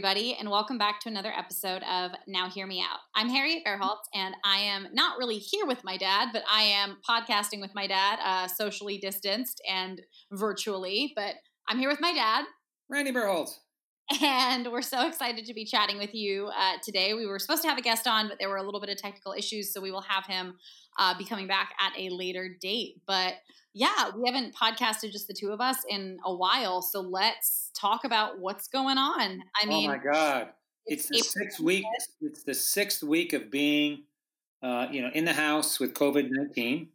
everybody, and welcome back to another episode of Now Hear Me Out. I'm Harriet Berholtz, and I am not really here with my dad, but I am podcasting with my dad, uh, socially distanced and virtually. But I'm here with my dad, Randy Berholtz. and we're so excited to be chatting with you uh, today. We were supposed to have a guest on, but there were a little bit of technical issues, so we will have him uh, be coming back at a later date. But yeah, we haven't podcasted just the two of us in a while, so let's talk about what's going on. I mean, oh my God! It's, the April sixth week. It's the sixth week of being, uh, you know, in the house with COVID nineteen.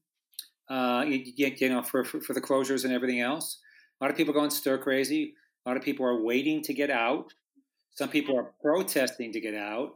Uh, you, you, you know, for, for for the closures and everything else. A lot of people going stir crazy. A lot of people are waiting to get out. Some people are protesting to get out.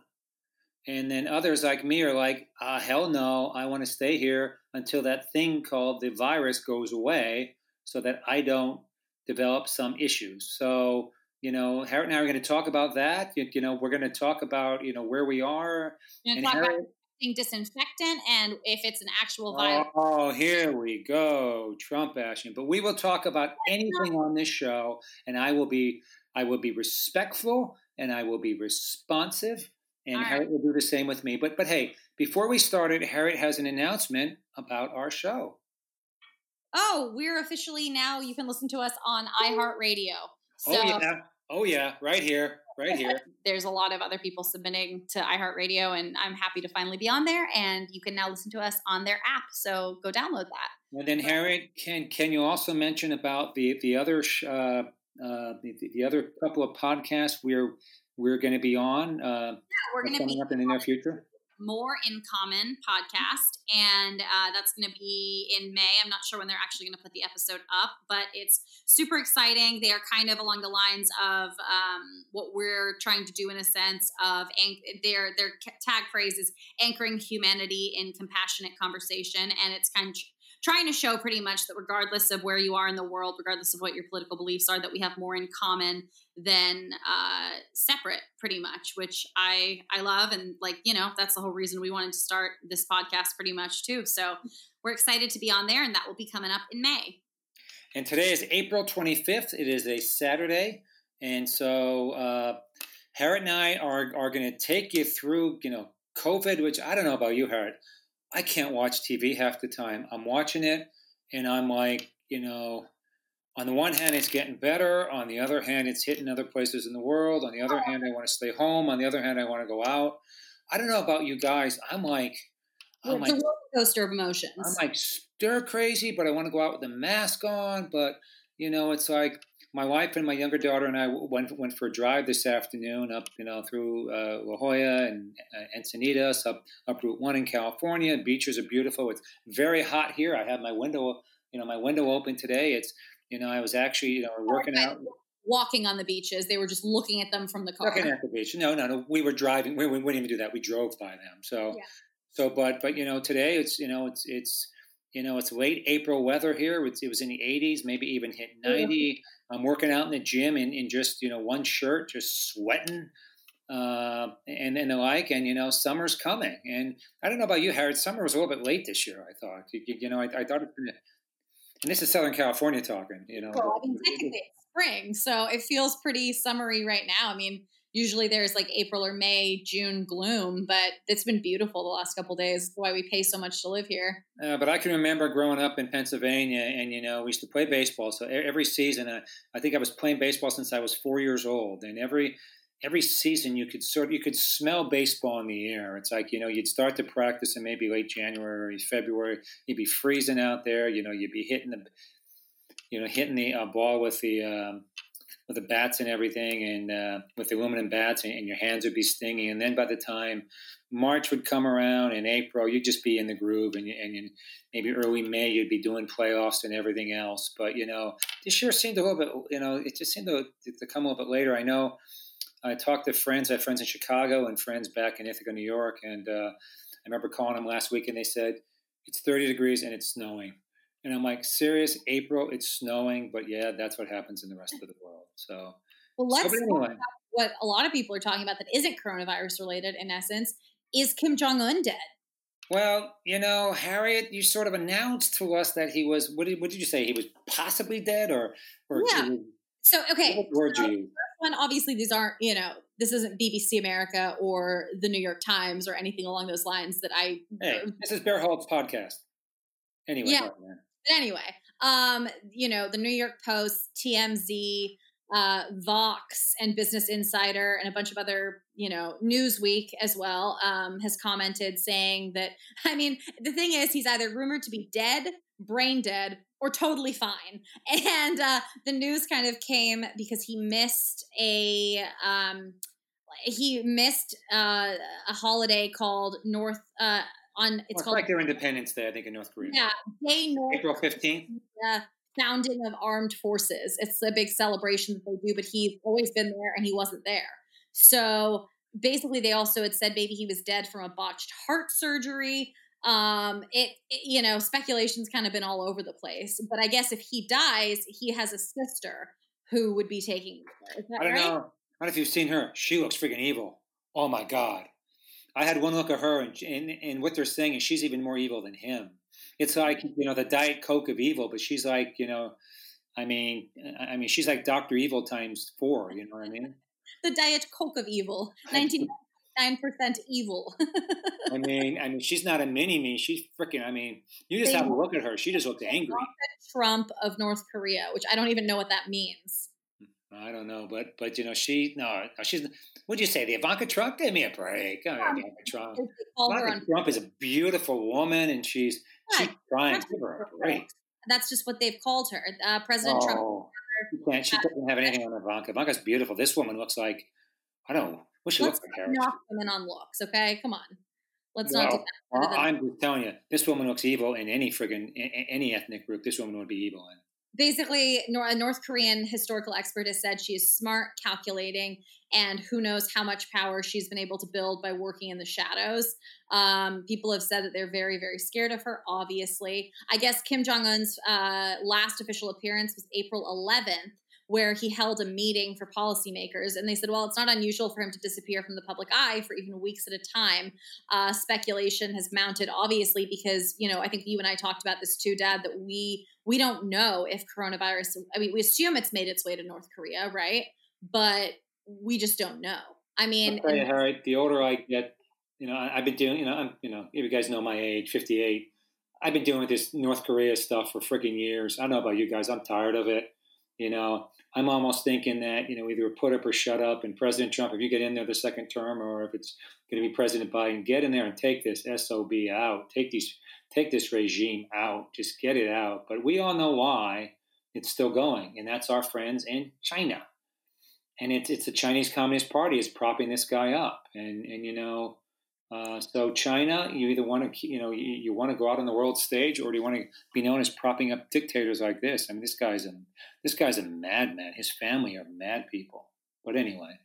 And then others like me are like, ah, hell no, I want to stay here until that thing called the virus goes away so that I don't develop some issues. So, you know, Harriet and I are going to talk about that. You, you know, we're going to talk about, you know, where we are. And talk about Harriet, using disinfectant and if it's an actual oh, virus. oh, here we go, Trump bashing. But we will talk about anything on this show, and I will be, I will be respectful, and I will be responsive, and right. Harriet will do the same with me. But, but hey, before we started, Harriet has an announcement about our show. Oh, we're officially now. You can listen to us on iHeartRadio. So oh yeah, oh yeah, right here, right here. there's a lot of other people submitting to iHeartRadio, and I'm happy to finally be on there. And you can now listen to us on their app. So go download that. And then Harriet, can can you also mention about the the other sh- uh, uh, the, the other couple of podcasts we're we're going to be on uh, Yeah, we're going to coming be up in the near future? More in common podcast and uh, that's going to be in may. I'm not sure when they're actually going to put the episode up but it's super exciting. They are kind of along the lines of um, what we're trying to do in a sense of anch- their their tag phrase is anchoring humanity in compassionate conversation and it's kind of trying to show pretty much that regardless of where you are in the world regardless of what your political beliefs are that we have more in common than uh, separate pretty much which i i love and like you know that's the whole reason we wanted to start this podcast pretty much too so we're excited to be on there and that will be coming up in may And today is April 25th. It is a Saturday, and so uh, Harriet and I are are going to take you through you know COVID, which I don't know about you, Harriet. I can't watch TV half the time. I'm watching it, and I'm like, you know, on the one hand, it's getting better. On the other hand, it's hitting other places in the world. On the other hand, I want to stay home. On the other hand, I want to go out. I don't know about you guys. I'm like, I'm it's like a roller coaster of emotions I'm like stir crazy, but I want to go out with a mask on. But you know, it's like my wife and my younger daughter and I went went for a drive this afternoon up you know through uh, La Jolla and uh, Encinitas up up Route One in California. Beaches are beautiful. It's very hot here. I have my window you know my window open today. It's you know I was actually you know working out. walking on the beaches they were just looking at them from the car Looking at the beach. No, no, no. We were driving. We, we wouldn't even do that. We drove by them. So, Yeah. so, but, but you know, today it's you know it's it's you know it's late April weather here. It was in the 80s, maybe even hit 90. I'm working out in the gym in, in just you know one shirt, just sweating. Uh, and and the like, and you know, summer's coming, and I don't know about you, Harriet. Summer was a little bit late this year. I thought, you, you- know, I, I thought it and this is Southern California talking, you know. Well, I mean, technically it's spring, so it feels pretty summery right now. I mean, usually there's like April or May, June gloom, but it's been beautiful the last couple days. Why we pay so much to live here. Uh, but I can remember growing up in Pennsylvania, and you know, we used to play baseball. So every season, uh, I think I was playing baseball since I was four years old, and every every season you could sort of you could smell baseball in the air. It's like you know, you'd start to practice in maybe late January, February. You'd be freezing out there. You know, you'd be hitting the you know hitting the uh, ball with the um, with the bats and everything, and uh, with the aluminum bats, and, and your hands would be stinging. And then by the time March would come around and April, you'd just be in the groove, and, and maybe early May you'd be doing playoffs and everything else. But you know, this year seemed a little bit, you know, it just seemed to, to come a little bit later. I know I talked to friends, I have friends in Chicago and friends back in Ithaca, New York, and uh, I remember calling them last week, and they said it's 30 degrees and it's snowing. And I'm like, serious? April, it's snowing, but yeah, that's what happens in the rest of the world. So, well, let's so, anyway. talk about what a lot of people are talking about that isn't coronavirus related. In essence, is Kim Jong Un dead? Well, you know, Harriet, you sort of announced to us that he was. What did, what did you say? He was possibly dead, or or yeah. So okay, what so, you? One, obviously, these aren't you know this isn't BBC America or the New York Times or anything along those lines that I. Hey, uh, this is Berholtz podcast. Anyway, yeah. But anyway, um, you know, the New York Post, TMZ, uh, Vox, and Business Insider, and a bunch of other, you know, Newsweek as well, um, has commented saying that. I mean, the thing is, he's either rumored to be dead, brain dead, or totally fine. And uh, the news kind of came because he missed a. Um, he missed uh, a holiday called North uh, on it's, it's called like their Independence Day, I think, in North Korea. Yeah, Day North April fifteenth. The founding of armed forces. It's a big celebration that they do, but he's always been there and he wasn't there. So basically, they also had said maybe he was dead from a botched heart surgery. Um, it, it you know speculation's kind of been all over the place, but I guess if he dies, he has a sister who would be taking. I don't right? know. I don't know if you've seen her. She looks freaking evil. Oh my god. I had one look at her, and, and and what they're saying is she's even more evil than him. It's like you know the Diet Coke of evil, but she's like you know, I mean, I mean she's like Doctor Evil times four. You know what I mean? the Diet Coke of evil, ninety nine percent evil. I mean, I mean, she's not a mini me. She's freaking. I mean, you just They- have a look at her. She just looks angry. Trump of North Korea, which I don't even know what that means. I don't know, but but you know, she no, she's. What'd you say? The Ivanka Trump? Give me a break. Come on, Ivanka Trump. They call her Ivanka on Trump is a beautiful woman, and she's she's trying. that's Give her a break. That's just what they've called her. Uh, President Trump. Oh, she can't. She doesn't have anything on Ivanka. Ivanka's beautiful. This woman looks like I don't. What she looks like, Harris. knock women on looks, okay? Come on. Let's not do Well, that. I'm just telling you, this woman looks evil in any friggin' a- a- any ethnic group. This woman would be evil in. Basically, a North Korean historical expert has said she is smart, calculating, and who knows how much power she's been able to build by working in the shadows. Um, people have said that they're very, very scared of her, obviously. I guess Kim Jong un's uh, last official appearance was April 11th, where he held a meeting for policymakers. And they said, well, it's not unusual for him to disappear from the public eye for even weeks at a time. Uh, speculation has mounted, obviously, because, you know, I think you and I talked about this too, Dad, that we we don't know if coronavirus i mean we assume it's made its way to north korea right but we just don't know i mean Harry, the older I get, you know, I've been doing, you know, I'm, you know, you guys know my age, 58. I've been doing this North Korea stuff for freaking years. I don't know about you guys. I'm tired of it. You know, I'm almost thinking that, you know, either put up or shut up. And President Trump, if you get in there the second term or if it's going to be President Biden, get in there and take this SOB out. Take these, take this regime out. Just get it out. But we all know why it's still going. And that's our friends in China and it's it's the Chinese Communist Party is propping this guy up, and and you know, uh, so China, you either want to you know you, you want to go out on the world stage, or do you want to be known as propping up dictators like this? I mean, this guy's a this guy's a madman. His family are mad people. But anyway,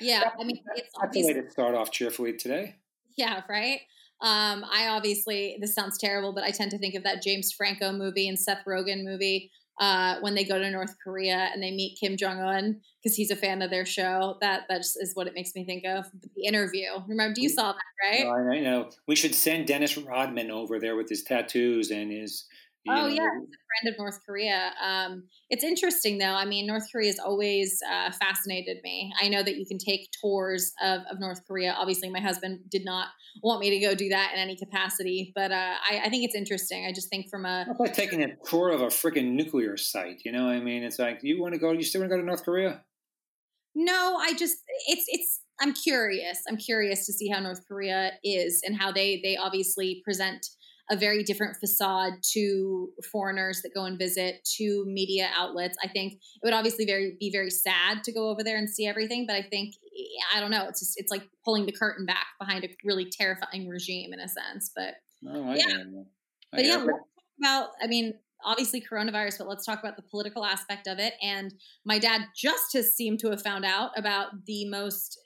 yeah i mean it's that's the way to start off cheerfully today. yeah right um i obviously this sounds terrible but i tend to think of that james franco movie and seth rogen movie uh, when they go to North Korea and they meet Kim Jong Un because he's a fan of their show. That that is what it makes me think of. The interview. Remember, you saw that, right? Uh, I know we should send Dennis Rodman over there with his tattoos and his. Oh know, yeah, he's a friend of North Korea. Um, it's interesting though. I mean, North Korea has always uh, fascinated me. I know that you can take tours of, of North Korea. Obviously, my husband did not want me to go do that in any capacity, but uh, I, I think it's interesting. I just think from a It's like taking a tour of a freaking nuclear site. You know what I mean? It's like you want to go. You still want to go to North Korea? no, I just it's it's. I'm curious. I'm curious to see how North Korea is and how they they obviously present a very different facade to foreigners that go and visit to media outlets. I think it would obviously very be very sad to go over there and see everything, but I think I don't know. It's just it's like pulling the curtain back behind a really terrifying regime in a sense. But Oh, I Yeah. But yeah, let's talk about. I mean, obviously coronavirus, but let's talk about the political aspect of it. And my dad just has seemed to have found out about the most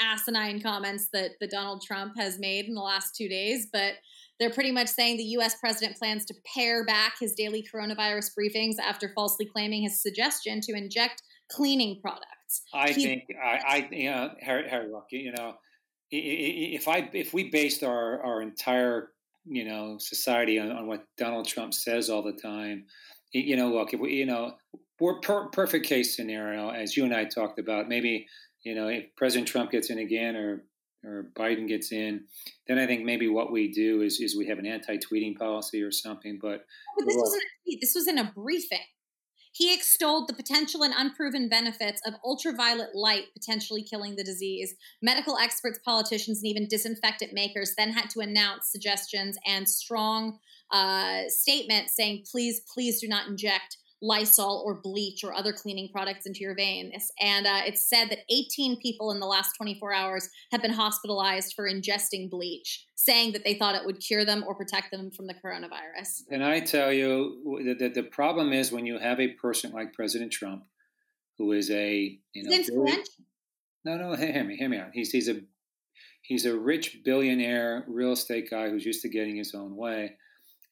asinine comments that that Donald Trump has made in the last two days. But They're pretty much saying the US president plans to pare back his daily coronavirus briefings after falsely claiming his suggestion to inject cleaning products. I He- think I, I you know, Harry, Harry look, you know, if I if we based our our entire you know society on, on what Donald Trump says all the time, you know, look, if we you know we're per, perfect case scenario as you and I talked about, maybe you know if President Trump gets in again or or Biden gets in, then I think maybe what we do is is we have an anti-tweeting policy or something, but But this wasn't a tweet. This was in a briefing. He extolled the potential and unproven benefits of ultraviolet light potentially killing the disease. Medical experts, politicians, and even disinfectant makers then had to announce suggestions and strong uh, statements saying, please, please do not inject Lysol or bleach or other cleaning products into your veins. And uh, it's said that 18 people in the last 24 hours have been hospitalized for ingesting bleach, saying that they thought it would cure them or protect them from the coronavirus. And I tell you that the, the problem is when you have a person like President Trump, who is a you know very- no no hear me hear me out. He's he's a he's a rich billionaire real estate guy who's used to getting his own way.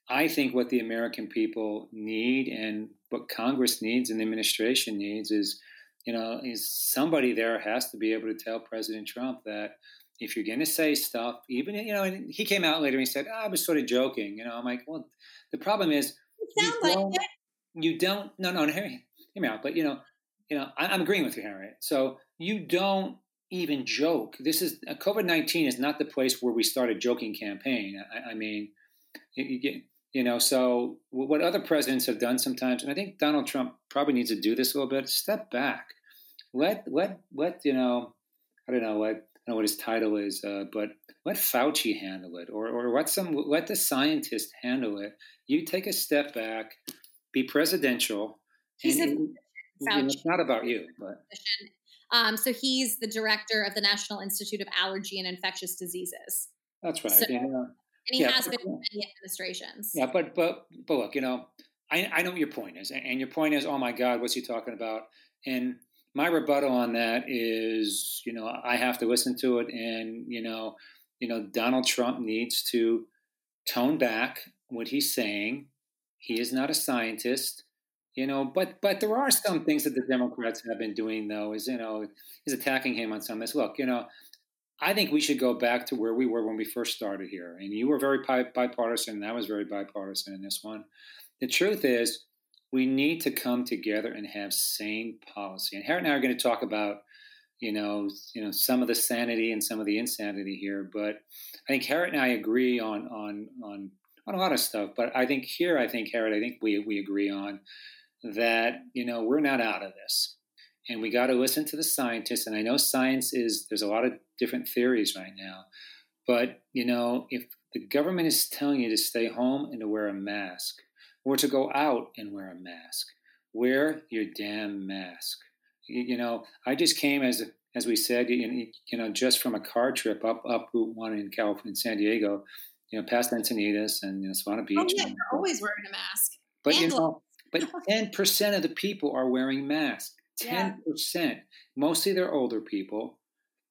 I think what the American people need and what Congress needs and the administration needs is you know is somebody there has to be able to tell President Trump that if you're going to say stuff, even you know, and he came out later and he said, oh, "I was sort of joking." You know, I'm like, well, the problem is you sounds like don't- it. you don't no no hear, hear me out but you know you know I, i'm agreeing with you harriet so you don't even joke this is uh, covid-19 is not the place where we start a joking campaign i, I mean you, you get you know so what other presidents have done sometimes and i think donald trump probably needs to do this a little bit step back let let let you know i don't know what I don't know what his title is, uh, but let Fauci handle it, or or let some let the scientists handle it. You take a step back, be presidential. He's and, a you know, it's not about you, but. Um, so he's the director of the National Institute of Allergy and Infectious Diseases, that's right. So- know. And he Yeah, has been in many administrations. Yeah, but but but look, you know, I I know what your point is, and- and your point is, oh my God, what's he talking about? And my rebuttal on that is, you know, I have to listen to it, and you know, you know, Donald Trump needs to tone back what he's saying. He is not a scientist, you know, but but there are some things that the Democrats have been doing, though, is you know, is attacking him on some of this. Look, you know. I think we should go back to where we were when we first started here. And you were very bipartisan, and I was very bipartisan in this one. The truth is, we need to come together and have sane policy. And Harriet and I are going to talk about, you know, you know, some of the sanity and some of the insanity here. But I think Harriet and I agree on on on on a lot of stuff. But I think here, I think Harriet, I think we we agree on that. You know, we're not out of this and we got to listen to the scientists. And I know science is there's a lot of different theories right now, but you know, if the government is telling you to stay home and to wear a mask, or to go out and wear a mask, wear your damn mask. You, you know, I just came as as we said, you, you know, just from a car trip up up Route One in California, in San Diego, you know, past Encinitas and you know, Solana oh, Beach. Oh yeah, and- you're always wearing a mask. but you know, but ten percent of the people are wearing masks. Yeah. Ten percent. Mostly they're older people,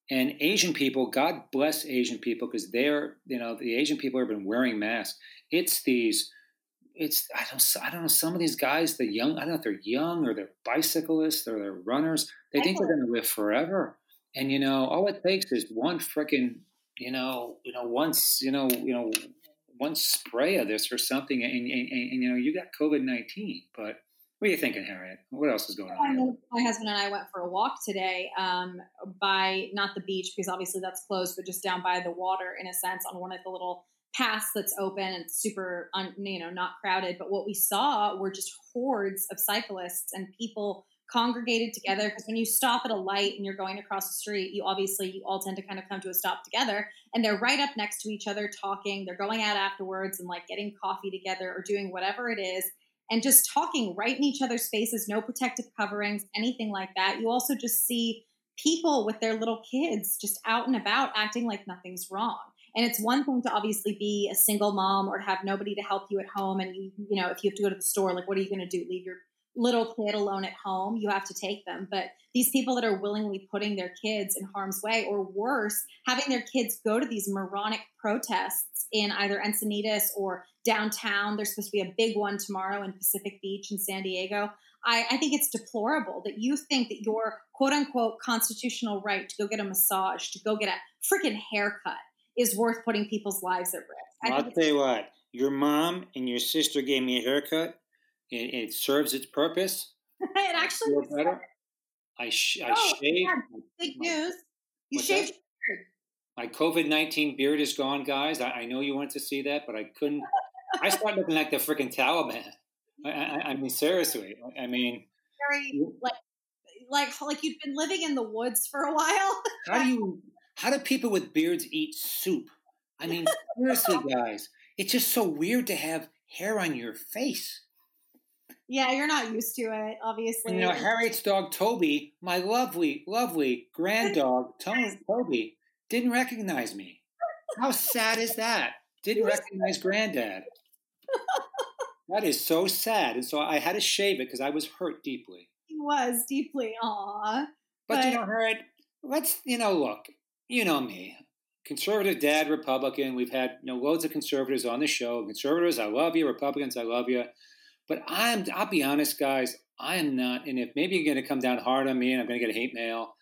and Asian people. God bless Asian people because they're you know the Asian people have been wearing masks. It's these. It's I don't I don't know some of these guys the young I don't know if they're young or they're bicyclists or they're runners they think they're going to live forever and you know all it takes is one freaking you know you know once you know you know one spray of this or something, and, and, and, and you know you got COVID nineteen. But what are you thinking, Harriet? What else is going on? My husband and I went for a walk today um, by not the beach because obviously that's closed, but just down by the water in a sense on one of the little paths that's open and super, un, you know, not crowded. But what we saw were just hordes of cyclists and people congregated together because when you stop at a light and you're going across the street, you obviously you all tend to kind of come to a stop together, and they're right up next to each other talking. They're going out afterwards and like getting coffee together or doing whatever it is and just talking right in each other's faces, no protective coverings, anything like that. You also just see people with their little kids just out and about acting like nothing's wrong. And it's one thing to obviously be a single mom or have nobody to help you at home. And you, you know, if you have to go to the store, like, what are you going to do? Leave your little kid alone at home, you have to take them. But these people that are willingly putting their kids in harm's way, or worse, having their kids go to these moronic protests in either Encinitas or downtown. There's supposed to be a big one tomorrow in Pacific Beach in San Diego. I, I think it's deplorable that you think that your quote unquote constitutional right to go get a massage, to go get a freaking haircut, is worth putting people's lives at risk. I I'll tell you what. Your mom and your sister gave me a haircut. It, it serves its purpose. it actually Feel better. I, sh- I Oh, shaved. yeah, big my- news. You shaved that? your beard. My COVID nineteen beard is gone, guys. I, I know you wanted to see that, but I couldn't. I started looking like the freaking Taliban. I, I, I mean, seriously. I- I mean, Very like like like you'd been living in the woods for a while. how do you? How do people with beards eat soup? I mean, seriously, guys. It's just so weird to have hair on your face. Yeah, you're not used to it, obviously. And, you know, Harriet's dog Toby, my lovely, lovely grand dog Toby, didn't recognize me. How sad is that? Didn't recognize Granddad. That is so sad. And so I had to shave it because I was hurt deeply. he was deeply aw. But, you But- know, Harriet, let's, you know, look, you know me. Conservative dad, Republican. We've had you know loads of conservatives on the show. Conservatives, I love you. Republicans, I love you. But I'm, I'll be honest, guys, I am not. And if maybe you're going to come down hard on me and I'm going to get hate mail,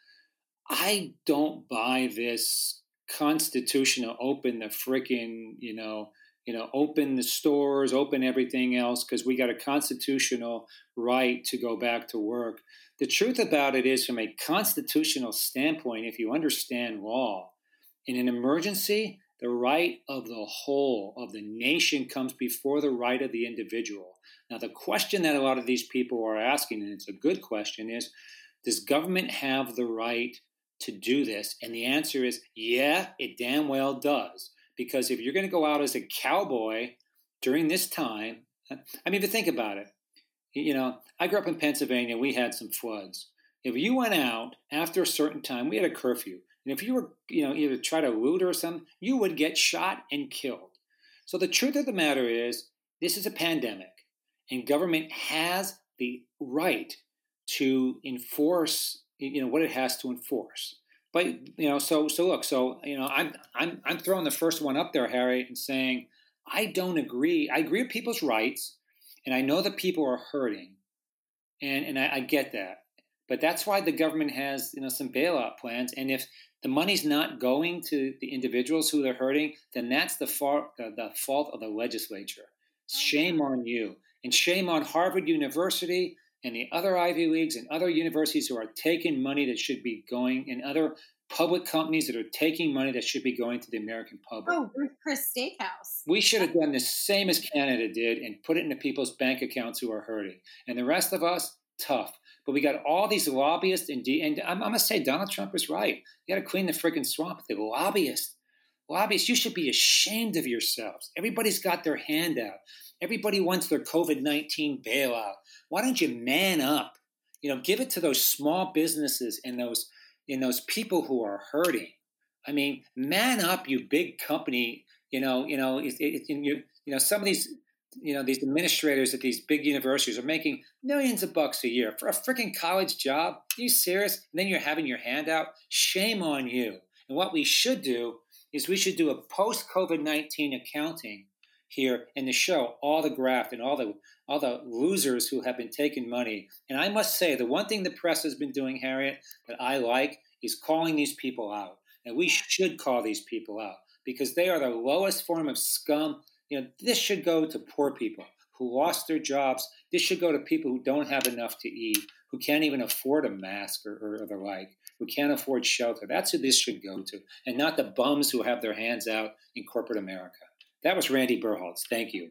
I don't buy this constitutional open the freaking, you know, you know, open the stores, open everything else because we got a constitutional right to go back to work. The truth about it is, from a constitutional standpoint, if you understand law, in an emergency, the right of the whole of the nation comes before the right of the individual. Now, the question that a lot of these people are asking, and it's a good question, is Does government have the right to do this? And the answer is yeah, it damn well does. Because if you're going to go out as a cowboy during this time, I mean, but think about it. You know, I grew up in Pennsylvania, we had some floods. If you went out after a certain time, we had a curfew. And if you were, you know, either try to loot or something, you would get shot and killed. So the truth of the matter is, this is a pandemic, and government has the right to enforce, you know, what it has to enforce. But you know, so so look, so you know, I'm I'm I'm throwing the first one up there, Harry, and saying I don't agree. I agree with people's rights, and I know that people are hurting, and and I, I get that. But that's why the government has you know some bailout plans, and if the money's not going to the individuals who they're hurting, then that's the, far, the, the fault of the legislature. Oh, shame on you. And shame on Harvard University and the other Ivy Leagues and other universities who are taking money that should be going, and other public companies that are taking money that should be going to the American public. Oh, Ruth Chris Steakhouse. We should have done the same as Canada did and put it into people's bank accounts who are hurting. And the rest of us, tough. But we got all these lobbyists, and, and I'm, I'm going to say Donald Trump is right. You got to clean the friggin' swamp. The lobbyists, lobbyists, you should be ashamed of yourselves. Everybody's got their hand out. Everybody wants their COVID 19 bailout. Why don't you man up? You know, give it to those small businesses and those and those people who are hurting. I mean, man up, you big company. You know, you know, it, it, you, you know, some of these you know these administrators at these big universities are making millions of bucks a year for a freaking college job. Are you serious? And then you're having your hand out. Shame on you. And what we should do is we should do a post COVID nineteen accounting here in the show all the graft and all the all the losers who have been taking money. And I must say, the one thing the press has been doing, Harriet, that I like is calling these people out. And we should call these people out because they are the lowest form of scum you know, this should go to poor people who lost their jobs. This should go to people who don't have enough to eat, who can't even afford a mask or, or, the like, who can't afford shelter. That's who this should go to, and not the bums who have their hands out in corporate America. That was Randy Berholtz. Thank you.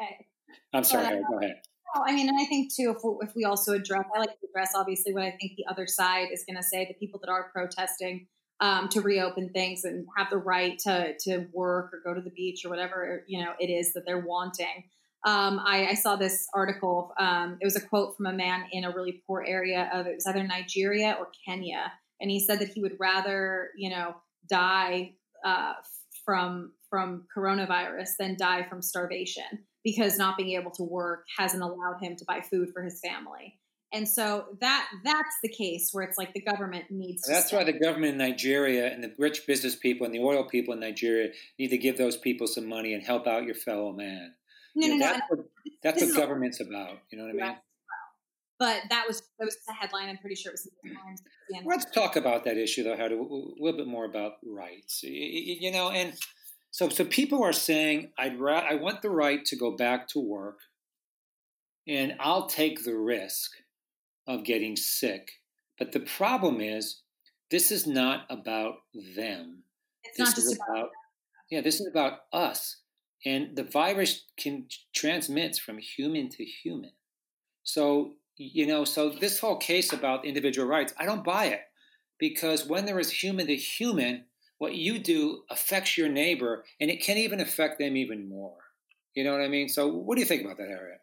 Okay. I'm sorry, Well, Harry. Go ahead. Well, I mean, and I think too, if we, if we also address, I like to address obviously what I think the other side is going to say, the people that are protesting um, to reopen things and have the right to to work or go to the beach or whatever you know it is that they're wanting. Um, I, I, saw this article. Um, it was a quote from a man in a really poor area of it was either Nigeria or Kenya, and he said that he would rather you know die uh, from from coronavirus than die from starvation because not being able to work hasn't allowed him to buy food for his family. And so that that's the case where it's like the government needs. to That's step why the government in Nigeria and the rich business people and the oil people in Nigeria need to give those people some money and help out your fellow man. No, You no, know, no. that's what, that's what is a- government's about. You know what I mean? But that was that was the headline. I'm pretty sure it was the Times. Let's talk about that issue, though. How to a little bit more about rights. You know, and so so people are saying, "I'd ra- I want the right to go back to work, and I'll take the risk of getting sick." But the problem is, this is not about them. It's This not just is about about yeah. This is about us, and the virus can transmits from human to human. So you know, so this whole case about individual rights, I don't buy it because when there is human to human, what you do affects your neighbor, and it can even affect them even more. You know what I mean? So, what do you think about that, Harriet?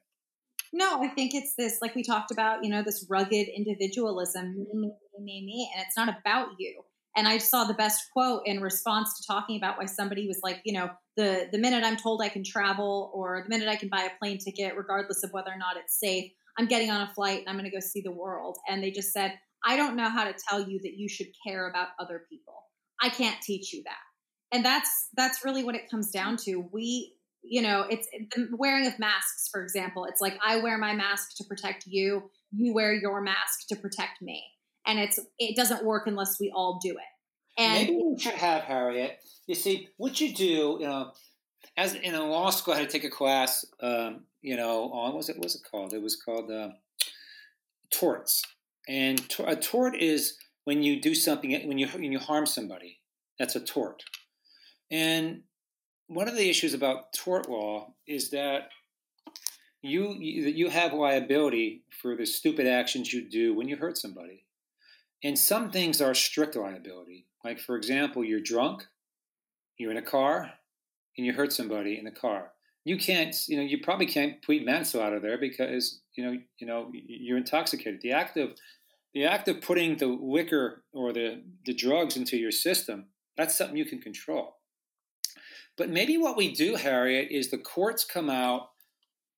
No, I think it's this, like we talked about, you know, this rugged individualism, me, me, me, me, and it's not about you. And I saw the best quote in response to talking about why somebody was like, you know, the the minute I'm told I can travel or the minute I can buy a plane ticket, regardless of whether or not it's safe, I'm getting on a flight and I'm going to go see the world. And they just said, I don't know how to tell you that you should care about other people. I can't teach you that. And that's that's really what it comes down to. We you know, it's the wearing of masks, for example. It's like I wear my mask to protect you, you wear your mask to protect me, and it's it doesn't work unless we all do it. And Maybe we should have Harriet. You see, what you do, you know, as in a law school, I had to take a class. Um, you know, on what was it? What was it called? It was called uh, torts. And to- a tort is when you do something when you when you harm somebody. That's a tort. And one of the issues about tort law is that you you, have liability for the stupid actions you do when you hurt somebody. And some things are strict liability. Like, for example, you're drunk, you're in a car, and you hurt somebody in the car. You can't, you know, you probably can't plead manslaughter there because, you know, you know, you're intoxicated. The act of, the act of putting the liquor or the, the drugs into your system, that's something you can control. But maybe what we do, Harriet, is the courts come out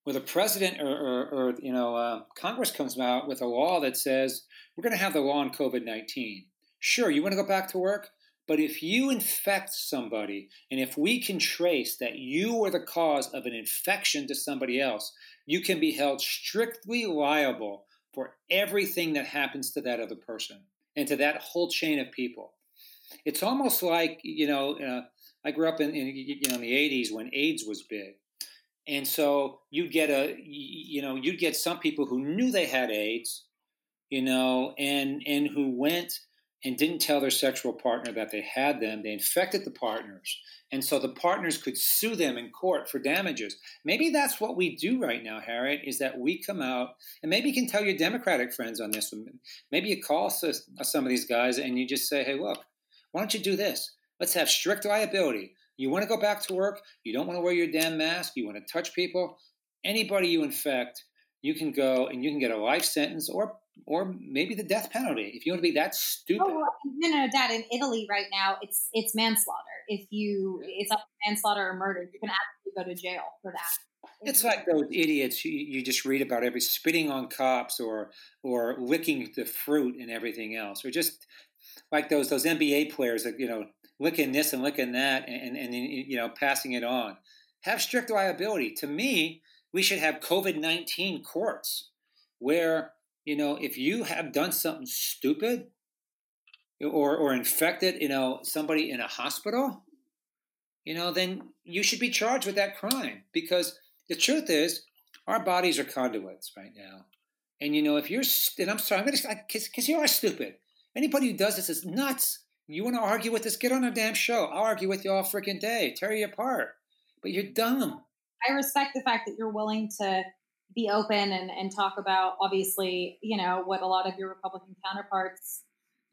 with a president or, or, or you know, uh, Congress comes out with a law that says we're going to have the law on COVID 19. Sure, you want to go back to work? But if you infect somebody, and if we can trace that you were the cause of an infection to somebody else, you can be held strictly liable for everything that happens to that other person and to that whole chain of people. It's almost like, you know, uh, I grew up in, in, you know, in the 80s when AIDS was big. And so you'd get a, you know, you'd get some people who knew they had AIDS, you know, and and who went and didn't tell their sexual partner that they had them. They infected the partners, and so the partners could sue them in court for damages. Maybe that's what we do right now, Harriet. Is that we come out and maybe you can tell your Democratic friends on this one. Maybe you call some of these guys and you just say, "Hey, look, why don't you do this? Let's have strict liability." You want to go back to work? You don't want to wear your damn mask? You want to touch people? Anybody you infect, you can go and you can get a life sentence or or maybe the death penalty if you want to be that oh, stupid. Oh, no, no, Dad. In Italy right now, it's it's manslaughter. If you it's up manslaughter or murder, you can actually go to jail for that. It's like those idiots you, you just read about every spitting on cops or or licking the fruit and everything else, or just like those those NBA players that you know licking this and licking that and and, and you know passing it on. Have strict liability. To me, we should have COVID nineteen courts where you know if you have done something stupid or or infected you know somebody in a hospital, you know then you should be charged with that crime because the truth is our bodies are conduits right now. And you know, if you're, and I'm sorry, I'm going to, because you are stupid. Anybody who does this is nuts. You want to argue with us? Get on a damn show. I'll argue with you all freaking day, tear you apart. But you're dumb. I respect the fact that you're willing to be open and, and talk about obviously, you know, what a lot of your Republican counterparts.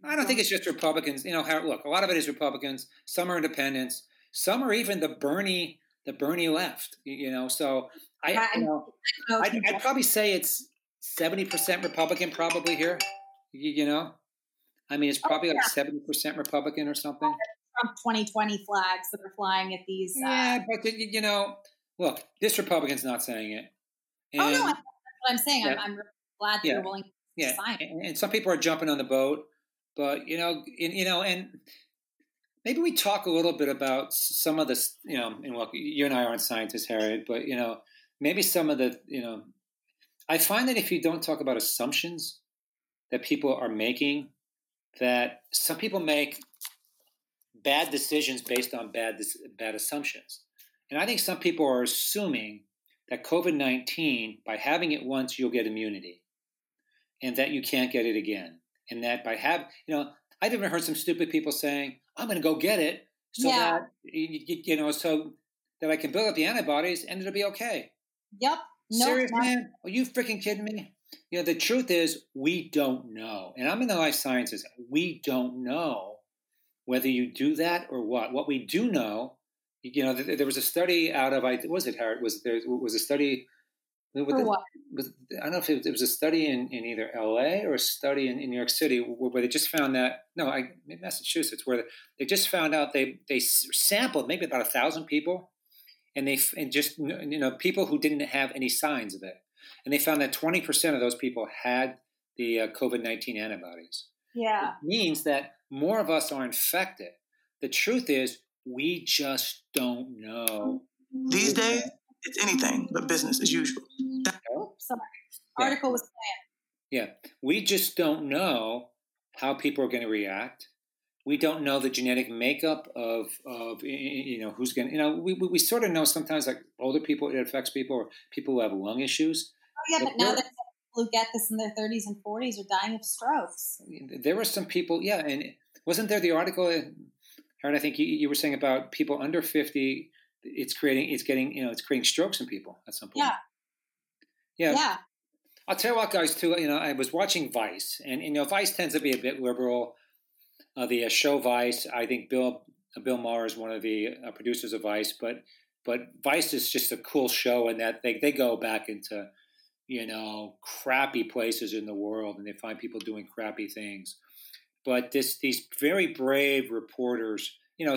I don't think it's just Republicans. You know, how, look, a lot of it is Republicans. Some are independents. Some are even the Bernie, the Bernie left. You, know, so I, I- you know, No, I'd, I'd probably say it's seventy percent Republican, probably here. You, you know, I mean, it's probably like seventy percent Republican or something. Trump 2020 flags that are flying at these. Uh, Yeah, but you you know, look, this Republican's not saying it. And, oh no, that's what I'm saying. I'm, I'm really glad that Yeah. you're willing to yeah, sign. and, and some people are jumping on the boat, but you know, and, you know, and maybe we talk a little bit about some of this, you know, and look, you and I aren't scientists, Harriet, but you know, maybe some of the, you know, I find that if you don't talk about assumptions that people are making, that some people make bad decisions based on bad bad assumptions, and I think some people are assuming that COVID nineteen, by having it once, you'll get immunity and that you can't get it again. And that by have you know, I've even heard some stupid people saying, "I'm going to go get it," so Yeah. that you, you- you know, so that I can build up the antibodies and it'll be okay. Yep. No, Serious, man? Are you freaking kidding me? You know, the truth is, we don't know, and I'm in the life sciences. We don't know whether you do that or what. What we do know, you know, there, there was a study out of I was it Harriet was there was a study. with the- was, I don't know if it, it was a study in, in either LA or a study in, in New York City where, where they just found that no, I Massachusetts where they just found out they they sampled maybe about a thousand people, and they and just you know people who didn't have any signs of it, and they found that twenty percent of those people had the uh, COVID nineteen antibodies. Yeah. It means that more of us are infected. The truth is, we just don't know. These days, it's anything but business as usual. Oops, sorry. Yeah. Article was planned. Yeah, we just don't know how people are going to react. We don't know the genetic makeup of of y- y- you know who's going. to You know, we, we we sort of know sometimes like older people it affects people or people who have lung issues. Yeah, But now that people who get this in their 30s and 40s are dying of strokes. There were some people, yeah, and wasn't there the article? Aaron, I think you, you were saying about people under fifty. It's creating, it's getting, you know, it's creating strokes in people at some point. Yeah. yeah. Yeah. I'll tell you what, guys. Too, you know, I was watching Vice, and you know, Vice tends to be a bit liberal. Uh, the uh, show Vice, I think Bill uh, Bill Maher is one of the uh, producers of Vice, but but Vice is just a cool show in that they they go back into you know crappy places in the world, and they find people doing crappy things. But this these very brave reporters, you know,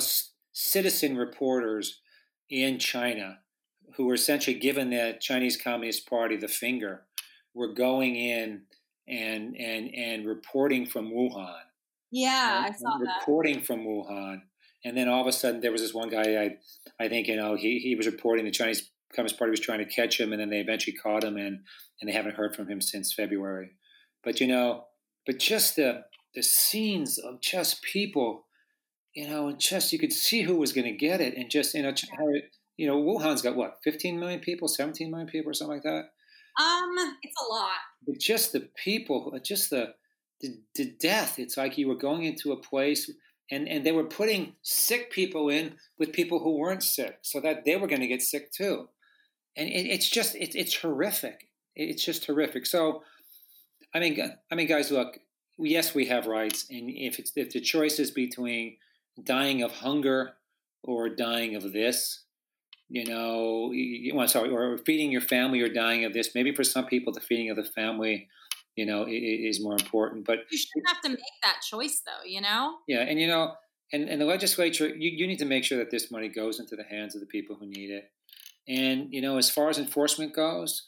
citizen reporters in China, who were essentially given the Chinese Communist Party the finger were going in and and and reporting from Wuhan. Yeah, I saw that. Reporting from Wuhan, and then all of a sudden there was this one guy. I I think you know he he was reporting the Chinese Communist Party was trying to catch him, and then they eventually caught him, and and they haven't heard from him since February. But you know, but just the the scenes of just people, you know, and just you could see who was going to get it, and just you know, how it- you know, Wuhan's got what 15 million people, 17 million people, or something like that Um, it's a lot. but just the people, just the, the the death. It's like you were going into a place, and and they were putting sick people in with people who weren't sick, so that they were going to get sick too. And it, it's just it, it's horrific. It's just horrific. So, I mean, I mean, guys, look. Yes, we have rights, and if it's if the choice is between dying of hunger or dying of this, you know, you, well, sorry, or feeding your family or dying of this. Maybe for some people, the feeding of the family, you know, is more important. But You shouldn't have to make that choice, though. You know. yeah, and you know, and, and the legislature, you, you need to make sure that this money goes into the hands of the people who need it. And you know, as far as enforcement goes,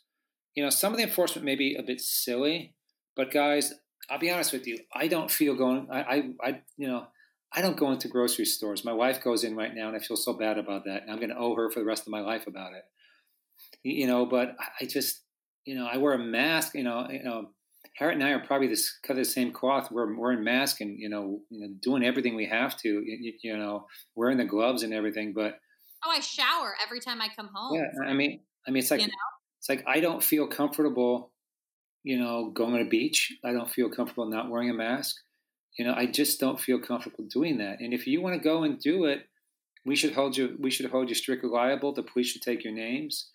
you know, some of the enforcement may be a bit silly, but guys, I'll be honest with you, I don't feel going. I, I, I you know. I don't go into grocery stores. My wife goes in right now, and I feel so bad about that. And I'm going to owe her for the rest of my life about it. You know, but I- just, you know, I wear a mask. You know, you know, Harriet and I are probably this cut of the same cloth. We're wearing masks and you know, you know, doing everything we have to. You, you know, wearing the gloves and everything. But Oh, I shower every time I come home. yeah, I mean, I mean, it's like You know? it's like I don't feel comfortable. You know, going to the beach. I don't feel comfortable not wearing a mask. You know, I just don't feel comfortable doing that. And if you want to go and do it, we should hold you. We should hold you strictly liable. The police should take your names.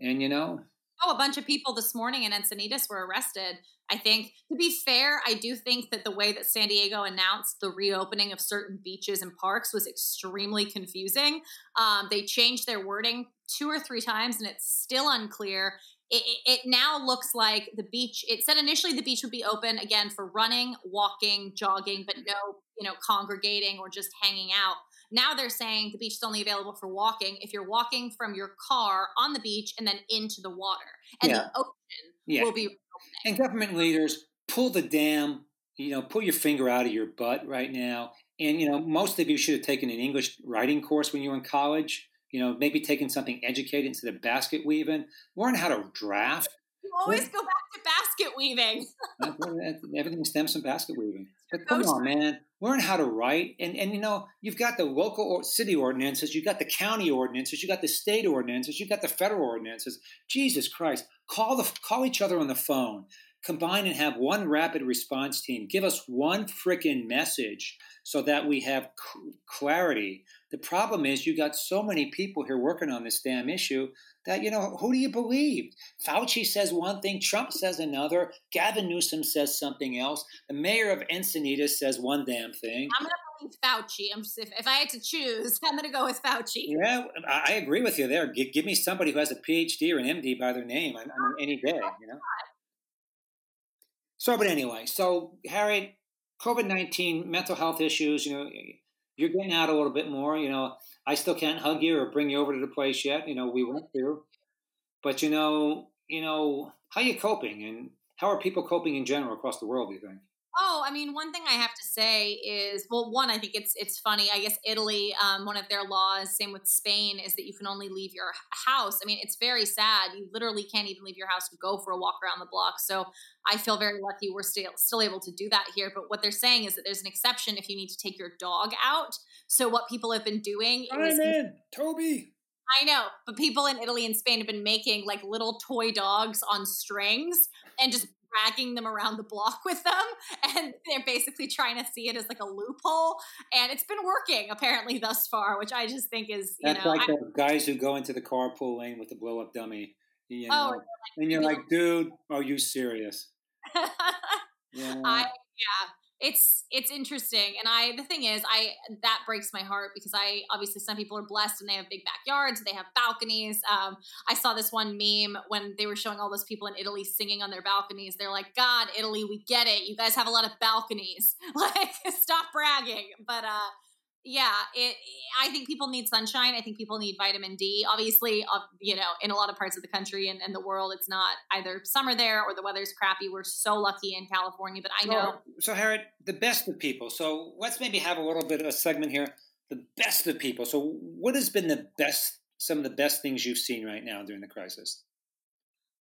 And you know, Oh, a bunch of people this morning in Encinitas were arrested. I think, to be fair, I do think that the way that San Diego announced the reopening of certain beaches and parks was extremely confusing. Um, they changed their wording two or three times, and it's still unclear. It, it, it now looks like the beach. It said initially the beach would be open again for running, walking, jogging, but no, you know, congregating or just hanging out. Now they're saying the beach is only available for walking if you're walking from your car on the beach and then into the water, and Yeah. the ocean Yeah. will be reopening. And government leaders, pull the damn, you know, pull your finger out of your butt right now. And, you know, most of you should have taken an English writing course when you were in college. You know, maybe taking something educated instead of basket weaving. Learn how to draft. You always go back to basket weaving. Everything stems from basket weaving. But come on, man. Learn how to write. And, and you know, you've got the local or city ordinances, you've got the county ordinances, you've got the state ordinances, you've got the federal ordinances. Jesus Christ. Call the call each other on the phone. Combine and have one rapid response team. Give us one freaking message so that we have clarity. The problem is you got so many people here working on this damn issue that you know who do you believe? Fauci says one thing, Trump says another, Gavin Newsom says something else, the mayor of Encinitas says one damn thing. I'm gonna believe Fauci. I'm just if, if I had to choose, I'm gonna go with Fauci. Yeah, I I agree with you there. Give, give me somebody who has a PhD or an MD by their name on, on any day, oh you know. So, but anyway, so Harry, COVID nineteen, mental health issues. You know, you're getting out a little bit more. You know, I still can't hug you or bring you over to the place yet. You know, we went through, but you know, you know, how you coping, and how are people coping in general across the world? Do you think? Oh, I mean, one thing I have to say is, well, one, I think it's it's funny. I guess Italy, um, one of their laws, same with Spain, is that you can only leave your house. I mean, it's very sad. You literally can't even leave your house to go for a walk around the block. So I feel very lucky we're still still able to do that here. But what they're saying is that there's an exception if you need to take your dog out. So what people have been doing is in, Toby. I know, but people in Italy and Spain have been making like little toy dogs on strings and just dragging them around the block with them. And they're basically trying to see it as like a loophole. And it's been working apparently thus far, which I just think is, you That's know, like I- the guys who go into the carpool lane with the blow up dummy. You Oh, know? and you're like, dude, are you serious? Yeah. I yeah, it's it's interesting, and I the thing is, I that breaks my heart because I obviously some people are blessed and they have big backyards, they have balconies. Um, I saw this one meme when they were showing all those people in Italy singing on their balconies. They're like, "God, Italy, we get it. You guys have a lot of balconies. Like, stop bragging." But uh, yeah, it. I think people need sunshine. I think people need vitamin D. Obviously, you know, in a lot of parts of the country and, and the world, it's not either summer there or the weather's crappy. We're so lucky in California, but I know. So, so Harriet, the best of people. So let's maybe have a little bit of a segment here. The best of people. So what has been the best, some of the best things you've seen right now during the crisis?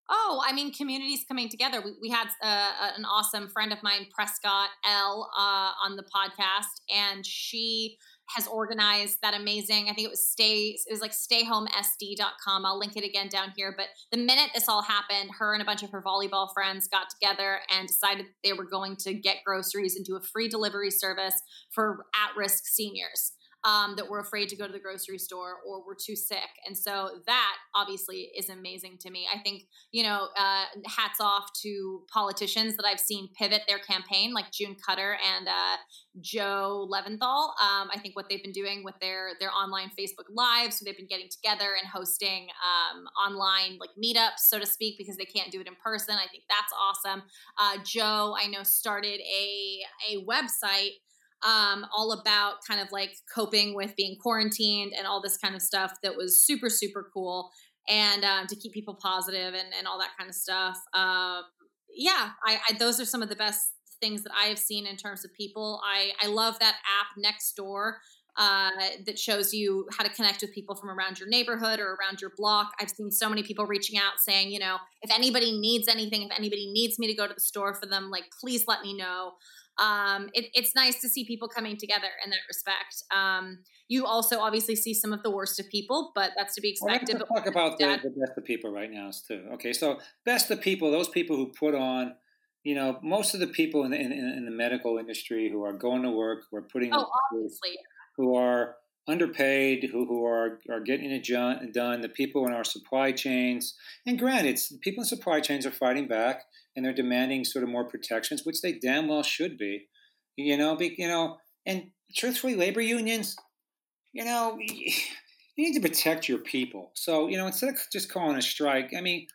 Oh, I mean, communities coming together. We, we had uh, an awesome friend of mine, Prescott L, uh, on the podcast, and she has organized that amazing. I think it was stay. It was like stayhomesd.com. I'll link it again down here. But the minute this all happened, her and a bunch of her volleyball friends got together and decided they were going to get groceries and do a free delivery service for at-risk seniors um, that were afraid to go to the grocery store or were too sick. And so that obviously is amazing to me. I think, you know, uh, hats off to politicians that I've seen pivot their campaign, like June Cutter and uh, Joe Leventhal. Um, I think what they've been doing with their their online Facebook lives, so they've been getting together and hosting um, online like meetups, so to speak, because they can't do it in person. I think that's awesome. Uh, Joe, I know, started a a website um, all about kind of like coping with being quarantined and all this kind of stuff that was super, super cool. And um, to keep people positive and, and all that kind of stuff. Um, yeah, I, I, those are some of the best things that I have seen in terms of people. I, I love that app Nextdoor uh, that shows you how to connect with people from around your neighborhood or around your block. I've seen so many people reaching out saying, you know, if anybody needs anything, if anybody needs me to go to the store for them, like, please let me know um, it, it's nice to see people coming together in that respect. Um, you also obviously see some of the worst of people, but that's to be Well, expected. let's but talk about the, the best of people right now too. Okay, so best of people, those people who put on, you know, most of the people in the, in, in the medical industry who are going to work, who are putting, oh, obviously, who are underpaid, who, who are, are getting it done, done, the people in our supply chains. And granted, people in supply chains are fighting back and they're demanding sort of more protections, which they damn well should be. You know, be, you know, and truthfully, labor unions, you know, you need to protect your people. So, you know, instead of just calling a strike, I mean,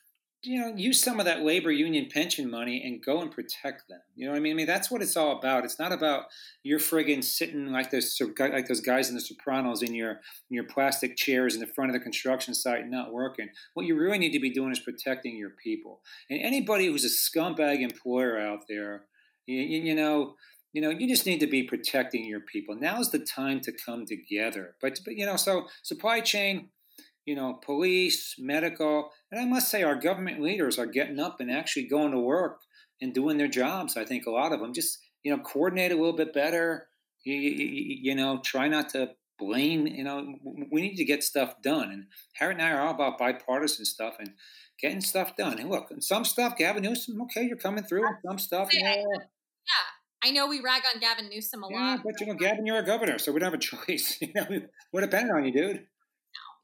you know, use some of that labor union pension money and go and protect them. You know what I mean? I mean, that's what it's all about. It's not about you're friggin' sitting like those like those guys in The Sopranos in your in your plastic chairs in the front of the construction site not working. What you really need to be doing is protecting your people. And anybody who's a scumbag employer out there, you, you know, you know, you just need to be protecting your people. Now's the time to come together. But, but you know, so supply chain you know, police, medical, and I must say our government leaders are getting up and actually going to work and doing their jobs. I think a lot of them just, you know, coordinate a little bit better. You, you, you know, try not to blame. You know, we need to get stuff done. And Harriet and I are all about bipartisan stuff and getting stuff done. And look, and some stuff, Gavin Newsom, okay, you're coming through. And some stuff, yeah. yeah. I know we rag on Gavin Newsom a yeah, lot. but you know, Gavin, you're a governor, so we don't have a choice. You know, we're dependent on you, dude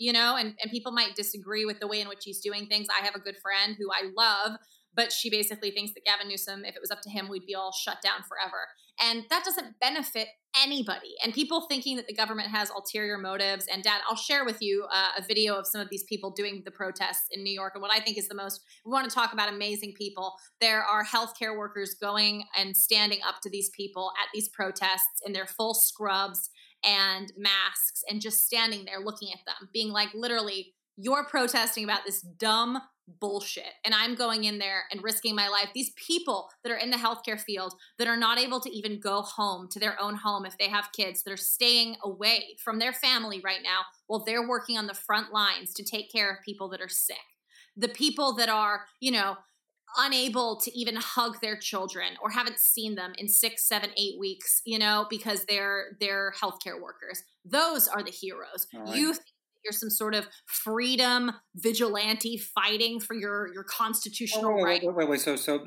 you know, and, and people might disagree with the way in which he's doing things. I have a good friend who I love, but she basically thinks that Gavin Newsom, if it was up to him, we'd be all shut down forever. And that doesn't benefit anybody. And people thinking that the government has ulterior motives. And dad, I'll share with you uh, a video of some of these people doing the protests in New York. And what I think is the most, we want to talk about amazing people. There are healthcare workers going and standing up to these people at these protests in their full scrubs and masks and just standing there looking at them, being like, literally, you're protesting about this dumb bullshit. And I'm going in there and risking my life. These people that are in the healthcare field that are not able to even go home to their own home if they have kids, that are staying away from their family right now while they're working on the front lines to take care of people that are sick. The people that are, you know, unable to even hug their children or haven't seen them in six seven eight weeks you know because they're they're healthcare workers. Those are the heroes. Right. you think you're some sort of freedom vigilante fighting for your your constitutional oh, wait, right wait, wait, wait, so so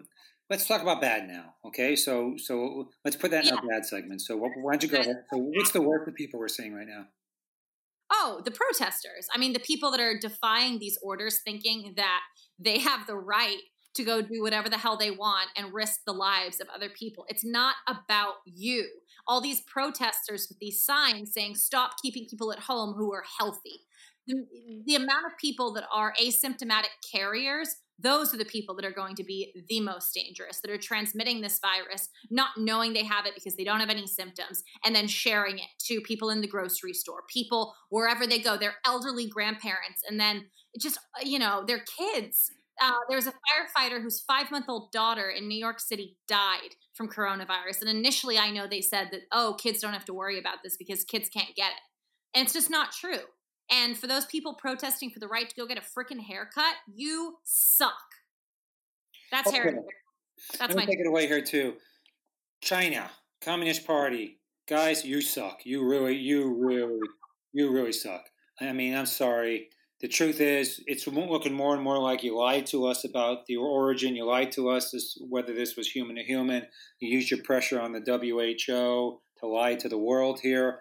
let's talk about bad now okay? So so let's put that in yeah. our bad segment. So why don't you go ahead? So what's the work that people we're seeing right now? Oh the protesters. I mean the people that are defying these orders thinking that they have the right to go do whatever the hell they want and risk the lives of other people. It's not about you. All these protesters with these signs saying, stop keeping people at home who are healthy. The, the amount of people that are asymptomatic carriers those are the people that are going to be the most dangerous that are transmitting this virus not knowing they have it because they don't have any symptoms and then sharing it to people in the grocery store people wherever they go their elderly grandparents and then just you know their kids uh, there's a firefighter whose five month old daughter in New York City died from coronavirus. And initially, I know they said that, oh, kids don't have to worry about this because kids can't get it. And it's just not true. And for those people protesting for the right to go get a freaking haircut, you suck. That's okay. Harry. That's my take it away here too. China, Communist Party, guys, you suck. You really, you really, you really suck. I mean, I'm sorry the truth is, it's looking more and more like you lied to us about the origin. You lied to us as whether this was human to human. You used your pressure on the WHO to lie to the world here.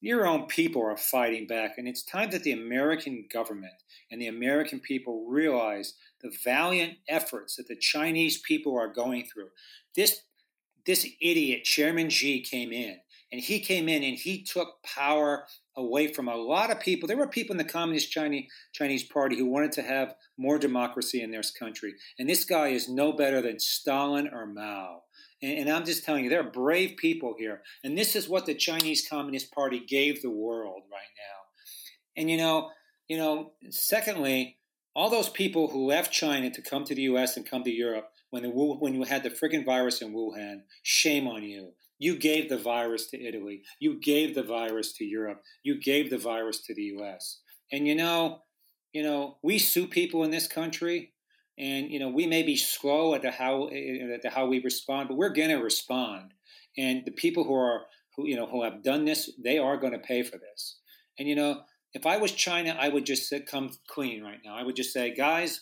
Your own people are fighting back, and it's time that the American government and the American people realize the valiant efforts that the Chinese people are going through. This this idiot Chairman Xi came in, and he came in and he took power away from a lot of people. There were people in the Communist Chinese, Chinese Party who wanted to have more democracy in their country. And this guy is no better than Stalin or Mao. And, and I'm just telling you, there are brave people here. And this is what the Chinese Communist Party gave the world right now. And you know, you know, secondly, all those people who left China to come to the U.S. and come to Europe when the when you had the friggin' virus in Wuhan, shame on you. You gave the virus to Italy. You gave the virus to Europe. You gave the virus to the U.S. And you know, you know, we sue people in this country, and you know, we may be slow at the how eh, eh, at the how we respond, but we're going to respond. And the people who are who you know who have done this, they are going to pay for this. And you know, if I was China, I would just come clean right now. I would just say, guys,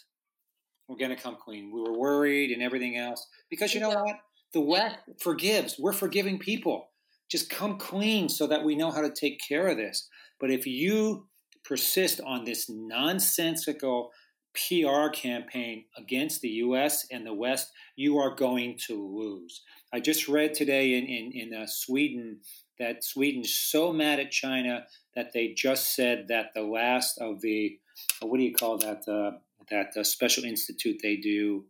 we're going to come clean. We were worried and everything else because you know what the West forgives. We're forgiving people. Just come clean so that we know how to take care of this. But if you persist on this nonsensical PR campaign against the US and the West, you are going to lose. I just read today in, in, in uh, Sweden that Sweden's so mad at China that they just said that the last of the, uh, what do you call that, uh, that uh, special institute they do.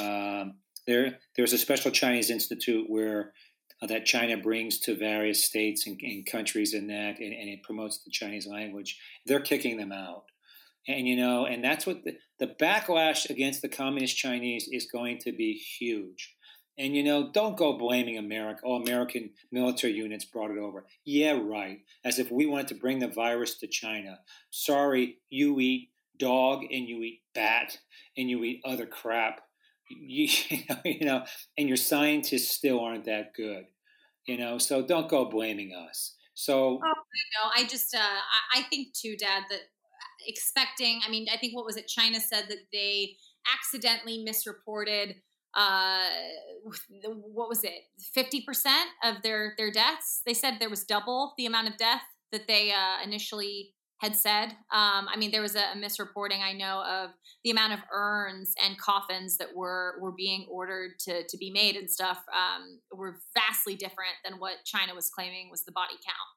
Um, there, there's a special Chinese institute where uh, that China brings to various states and, and countries in that, and, and, it promotes the Chinese language. They're kicking them out, and you know, and that's what the, the backlash against the communist Chinese is going to be huge. And you know, don't go blaming America. Oh, American military units brought it over. Yeah, right. As if we wanted to bring the virus to China. Sorry, you eat dog and you eat bat and you eat other crap. You, you know, and your scientists still aren't that good. You know, so don't go blaming us. So, oh, no, I just, uh, I think too, Dad, that expecting. I mean, I think what was it? China said that they accidentally misreported uh what was it 50% of their their deaths they said there was double the amount of death that they uh initially had said um i mean there was a, a misreporting i know of the amount of urns and coffins that were were being ordered to to be made and stuff um were vastly different than what china was claiming was the body count.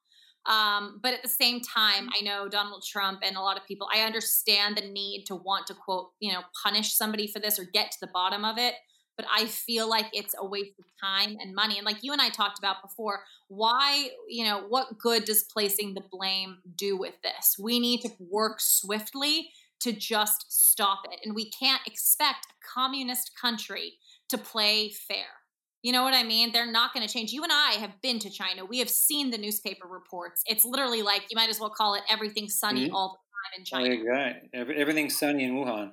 Um, but at the same time, I know Donald Trump and a lot of people, I understand the need to want to quote, you know, punish somebody for this or get to the bottom of it but I feel like it's a waste of time and money. And like you and I talked about before, why, you know, what good does placing the blame do with this? We need to work swiftly to just stop it. And we can't expect a communist country to play fair. You know what I mean? They're not going to change. You and I have been to China. We have seen the newspaper reports. It's literally like you might as well call it everything sunny mm-hmm. all the time in China. Right. Everything's sunny in Wuhan.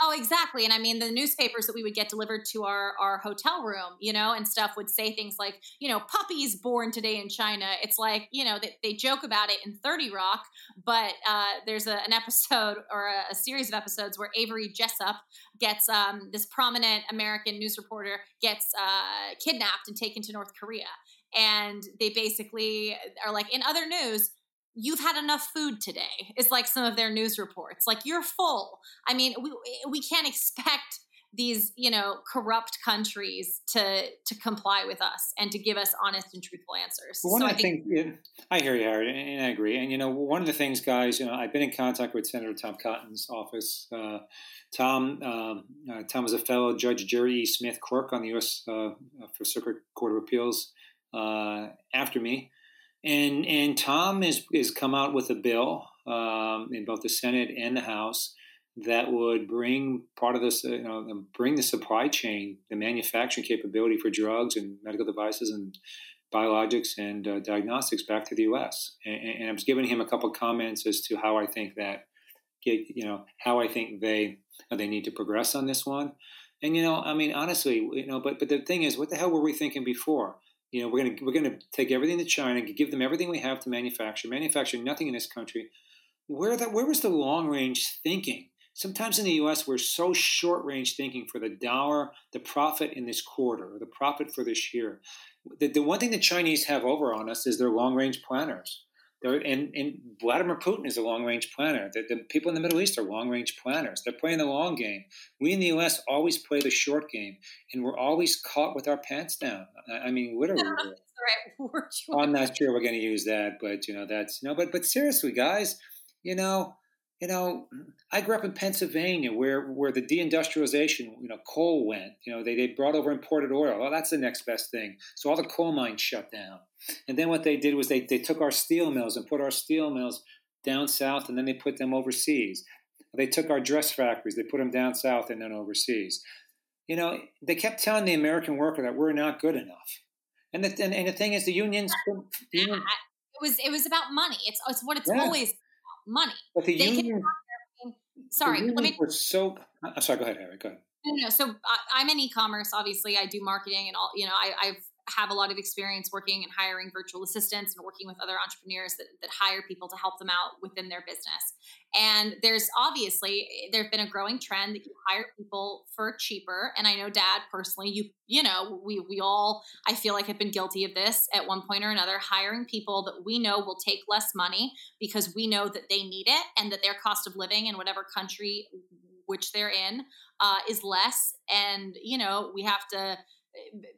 Oh, exactly. And I mean, the newspapers that we would get delivered to our, our hotel room, you know, and stuff would say things like, you know, puppies born today in China. It's like, you know, they, they joke about it in 30 Rock, but uh, there's a, an episode or a, a, series of episodes where Avery Jessup gets um, this prominent American news reporter gets uh, kidnapped and taken to North Korea. And they basically are like, in other news, you've had enough food today is like some of their news reports like you're full i mean we we can't expect these you know corrupt countries to to comply with us and to give us honest and truthful answers well, one so I think, think I hear you Harry and I agree and you know one of the things guys you know I've been in contact with Senator Tom Cotton's office uh, Tom um, uh, Tom is a fellow Judge Jerry E. Smith clerk on the U.S. Uh, for Circuit Court of Appeals uh, after me and and Tom has has come out with a bill um, in both the Senate and the House that would bring part of this, you know, bring the supply chain, the manufacturing capability for drugs and medical devices and biologics and uh, diagnostics back to the U.S. And, and, I was giving him a couple comments as to how I think that, you know, how I think they they need to progress on this one. And you know, I mean, honestly, you know, but but the thing is, what the hell were we thinking before? You know, we're gonna we're gonna take everything to China, and give them everything we have to manufacture, manufacture nothing in this country. Where that where was the long range thinking? Sometimes in the U.S. we're so short range thinking for the dollar, the profit in this quarter, or the profit for this year. The, the one thing the Chinese have over on us is their long range planners. And, and Vladimir Putin is a long range planner. The, the, people in the Middle East are long range planners. They're playing the long game. We in the U.S. always play the short game, and we're always caught with our pants down. I, I mean, literally. right. I'm not sure we're going to use that, but you know that's you know. But but seriously, guys, you know, you know, I grew up in Pennsylvania where where the deindustrialization, you know, coal went. You know, they, they brought over imported oil. Well, that's the next best thing. So all the coal mines shut down. And then what they did was they, they took our steel mills and put our steel mills down south and then they put them overseas. They took our dress factories, they put them down south and then overseas. You know, they kept telling the American worker that we're not good enough. And the, and, and the thing is, the unions. The unions it was it was about money. It's it's what it's yeah. always money. But the they union, can, sorry, the let me. Were so. I'm sorry. Go ahead, Harry. Go ahead. No, no. So uh, I, am in e-commerce. Obviously, I do marketing and all. You know, I, I've have a lot of experience working and hiring virtual assistants and working with other entrepreneurs that, that hire people to help them out within their business. And there's obviously there's been a growing trend that you hire people for cheaper. And I know dad personally, you you know, we we all I feel like have been guilty of this at one point or another, hiring people that we know will take less money because we know that they need it and that their cost of living in whatever country which they're in uh, is less. And, you know, we have to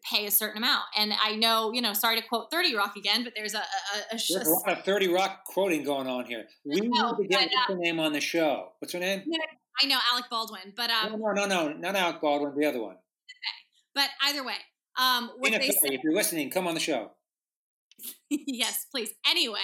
pay a certain amount. And I know, you know, sorry to quote 30 Rock again, but there's a, a, a, there's a lot of 30 Rock quoting going on here. We know, need to get but, uh, her name on the show. What's her name? I know Alec Baldwin, but No, um, no, no, no, not Alec Baldwin, the other one. but either way, um, what Tina they Fey, if you're listening, come on the show. yes, please. Anyway,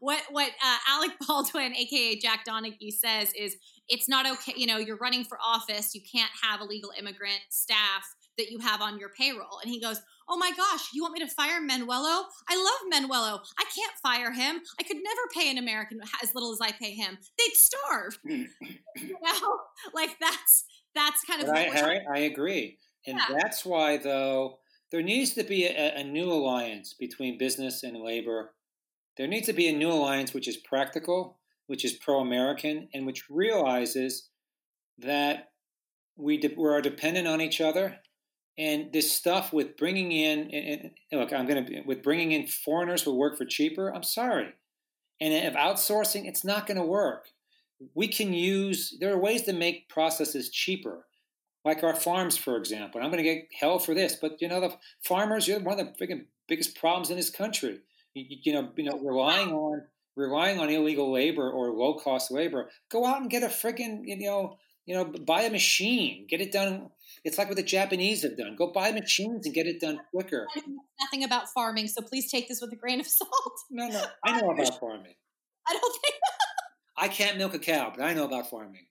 what what uh, Alec Baldwin, aka Jack Donaghy, says is it's not okay. You know, you're running for office. You can't have illegal immigrant staff that you have on your payroll. And he goes, "Oh my gosh, you want me to fire Manuelo? I love Manuelo. I can't fire him. I could never pay an American as little as I pay him. They'd starve. you know, like that's that's kind of Right, what I, we're talking I, I agree. And Yeah. that's why, though, there needs to be a, a new alliance between business and labor. There needs to be a new alliance which is practical, which is pro American, and which realizes that we, de- we are dependent on each other. And this stuff with bringing in, and, and look, I'm going to, with bringing in foreigners who work for cheaper, I'm sorry. And if outsourcing, it's not going to work. We can use, there are ways to make processes cheaper like our farms, for example. I'm going to get hell for this, but you know, the farmers, you're one of the big, biggest problems in this country. You, you- know, you know, relying on relying on illegal labor or low cost labor. Go out and get a friggin' you know, you know, buy a machine, get it done. It's like what the Japanese have done. Go buy machines and get it done quicker. I know nothing about farming, so please take this with a grain of salt. No, no, I know about farming. I don't think I can't milk a cow, but I know about farming.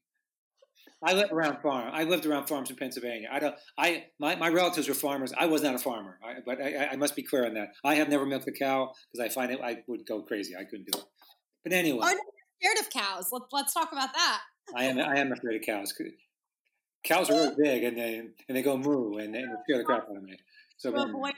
I lived around farm. I lived around farms in Pennsylvania. I don't. I my, my relatives were farmers. I was not a farmer, I, but I, I must be clear on that. I have never milked a cow because I find it I would go crazy. I couldn't do it. But anyway, Oh, no, you're scared of cows. Let's let's talk about that. I am I am afraid of cows. Cows are really big and they and they go moo and they, and they scare the crap out of me. So You were mm. going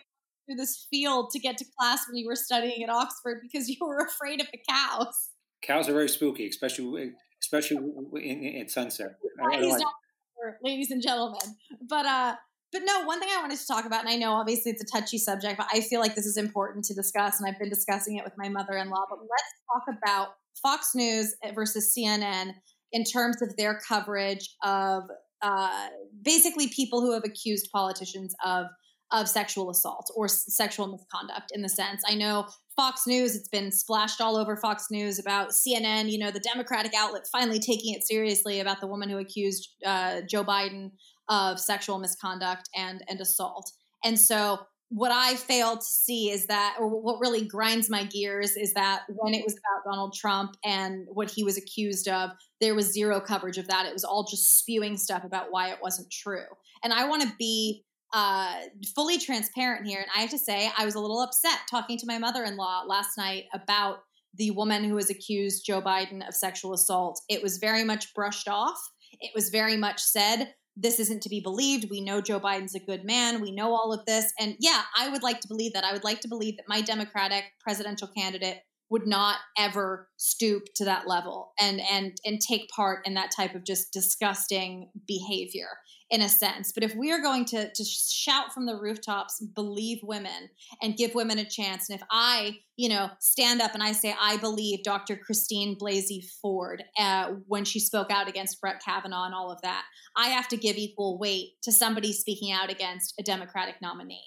through this field to get to class when you were studying at Oxford because you were afraid of the cows. cows are very spooky, especially eh, especially in, in, at sunset. I- I don't Ladies, like- ladies and gentlemen, but uh, but no. One thing I wanted to talk about, and I know obviously it's a touchy subject, but I feel like this is important to discuss, and I've been discussing it with my mother-in-law. But let's talk about Fox News eh, versus CNN in terms of their coverage of uh, basically people who have accused politicians of of sexual assault or s- sexual misconduct in the sense. I know fox news it's been splashed all over fox news about cnn you know the democratic outlet finally taking it seriously about the woman who accused uh, joe biden of sexual misconduct and and assault. And so what i fail to see is that or what really grinds my gears is that when it was about donald trump and what he was accused of there was zero coverage of that it was all just spewing stuff about why it wasn't true and i want to be uh, fully transparent here. And I have to say, I was a little upset talking to my mother in law last night about the woman who was accused Joe Biden of sexual assault. It was very much brushed off. It was very much said, this isn't to be believed. We know Joe Biden's a good man. We know all of this. And yeah, I would like to believe that. I would like to believe that my Democratic presidential candidate would not ever stoop to that level and and and take part in that type of just disgusting behavior in a sense. But if we are going to to shout from the rooftops, believe women and give women a chance, and if I, you know, stand up and I say I believe Dr. Christine Blasey Ford uh, when she spoke out against Brett Kavanaugh and all of that, I have to give equal weight to somebody speaking out against a Democratic nominee.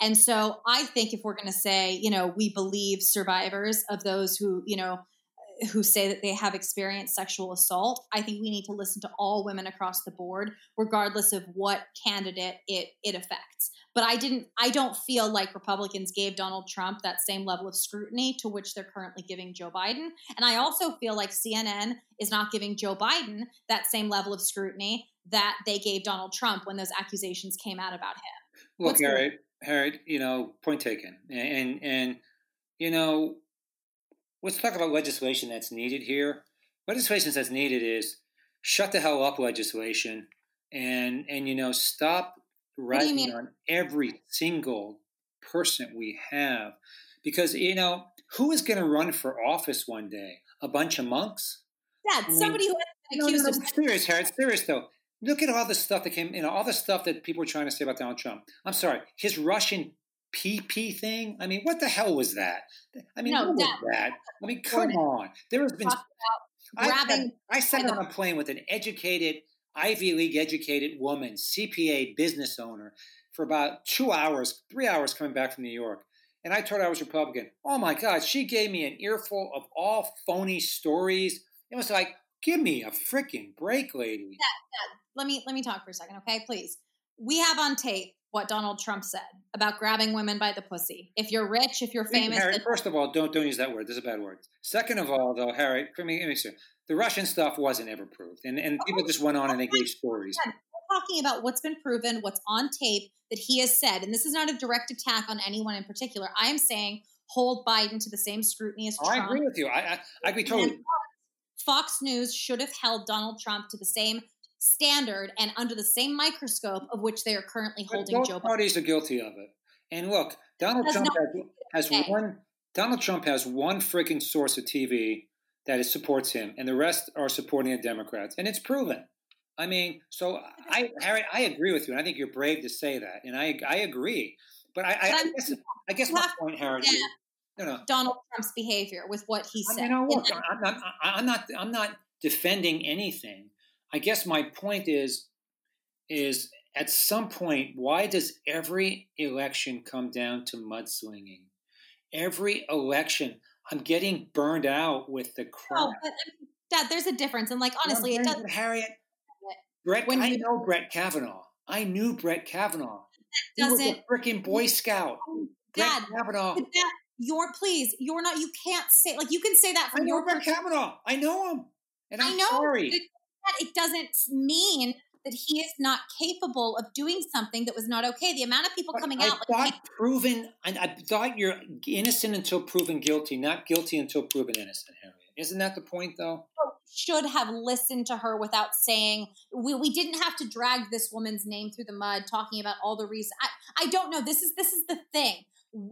And so I think if we're going to say, you know, we believe survivors of those who, you know, who say that they have experienced sexual assault, I think we need to listen to all women across the board, regardless of what candidate it it affects. But I didn't I don't feel like Republicans gave Donald Trump that same level of scrutiny to which they're currently giving Joe Biden. And I also feel like CNN is not giving Joe Biden that same level of scrutiny that they gave Donald Trump when those accusations came out about him. Look, What's the- Harry, Harry, you know, point taken. And, and, you know, let's talk about legislation that's needed here. Legislation that's needed is shut the hell up legislation and, and you know, stop writing on every single person we have. Because, you know, who is going to run for office one day? A bunch of monks? Yeah, mean- somebody who No, no, accused no, of serious, Harry. It's serious, though. Look at all the stuff that came, you know, all the stuff that people were trying to say about Donald Trump. I'm sorry, his Russian PP thing. I mean, what the hell was that? I mean, No, what was that-? I mean, come on. There has been. I sat, grabbing I sat on a plane with an educated, Ivy League educated woman, CPA business owner, for about two hours, three hours coming back from New York. And I told her I was Republican. Oh my God, she gave me an earful of all phony stories. It was like, Give me a freaking break, lady. let me let me talk for a second, okay? Please. We have on tape what Donald Trump said about grabbing women by the pussy. If you're rich, if you're famous, Harry, then- first of all, don't don't use that word. This is a bad word. Second of all, though, Harry, let me, let me see. The Russian stuff wasn't ever proved, and and oh, people just went on and they gave stories. we're talking about what's been proven, what's on tape that he has said, and this is not a direct attack on anyone in particular. I am saying hold Biden to the same scrutiny as Oh, I agree with you. I I, I agree totally. Fox News should have held Donald Trump to the same standard and under the same microscope of which they are currently But holding both Joe Biden. parties are guilty of it. And look, Donald Trump has, has one. Donald Trump has one freaking source of TV that is, supports him, and the rest are supporting the Democrats, and it's proven. I mean, so I, Harry, I agree with you, and I think you're brave to say that, and I, I agree. But I, I, I guess, I guess my point, Harry, is, you know, Donald Trump's behavior with what he said. no, look, I'm not, I- I'm not, I'm not defending anything. I guess my point is, is at some point, why does every election come down to mudslinging? Every election, I'm getting burned out with the crap. No, but Dad, there's a difference, and like honestly, it doesn't. Harriet, Brett, When I you- know Brett Kavanaugh. I knew Brett Kavanaugh. He was a doesn't- freaking Boy Scout. Oh Brett Kavanaugh. that you're please, you're not. You can't say like you can say that I know your Brett. Kavanaugh. I know him. And I'm I know, sorry. But it doesn't mean that he is not capable of doing something that was not okay. The amount of people But coming I out, like, thought proven, and I thought you're innocent until proven guilty, not guilty until proven innocent, Harriet. Isn't that the point, though? should have listened to her without saying we, we didn't have to drag this woman's name through the mud talking about all the reasons I, I don't know this is this is the thing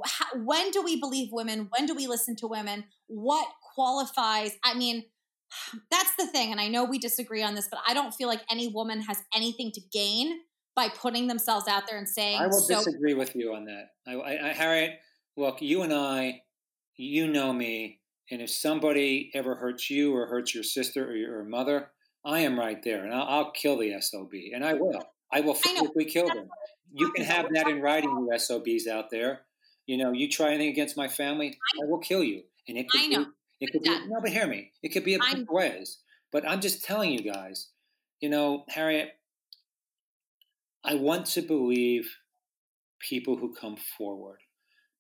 how- when do we believe women when do we listen to women what qualifies i mean that's the thing and i know we disagree on this but i don't feel like any woman has anything to gain by putting themselves out there and saying I will so disagree with you on that. I, I, I, Harriet, look, you and I, you know me, and if somebody ever hurts you or hurts your sister or your mother, I am right there, and I'll, I'll kill the SOB, and I will. I will I physically kill them. You can have that in writing, you SOBs out there. You know, you try anything against my family, I will kill you. And it could I know. It could be, no, but hear me. It could be a bunch of ways. But I'm just telling you guys, you know, Harriet, I want to believe people who come forward.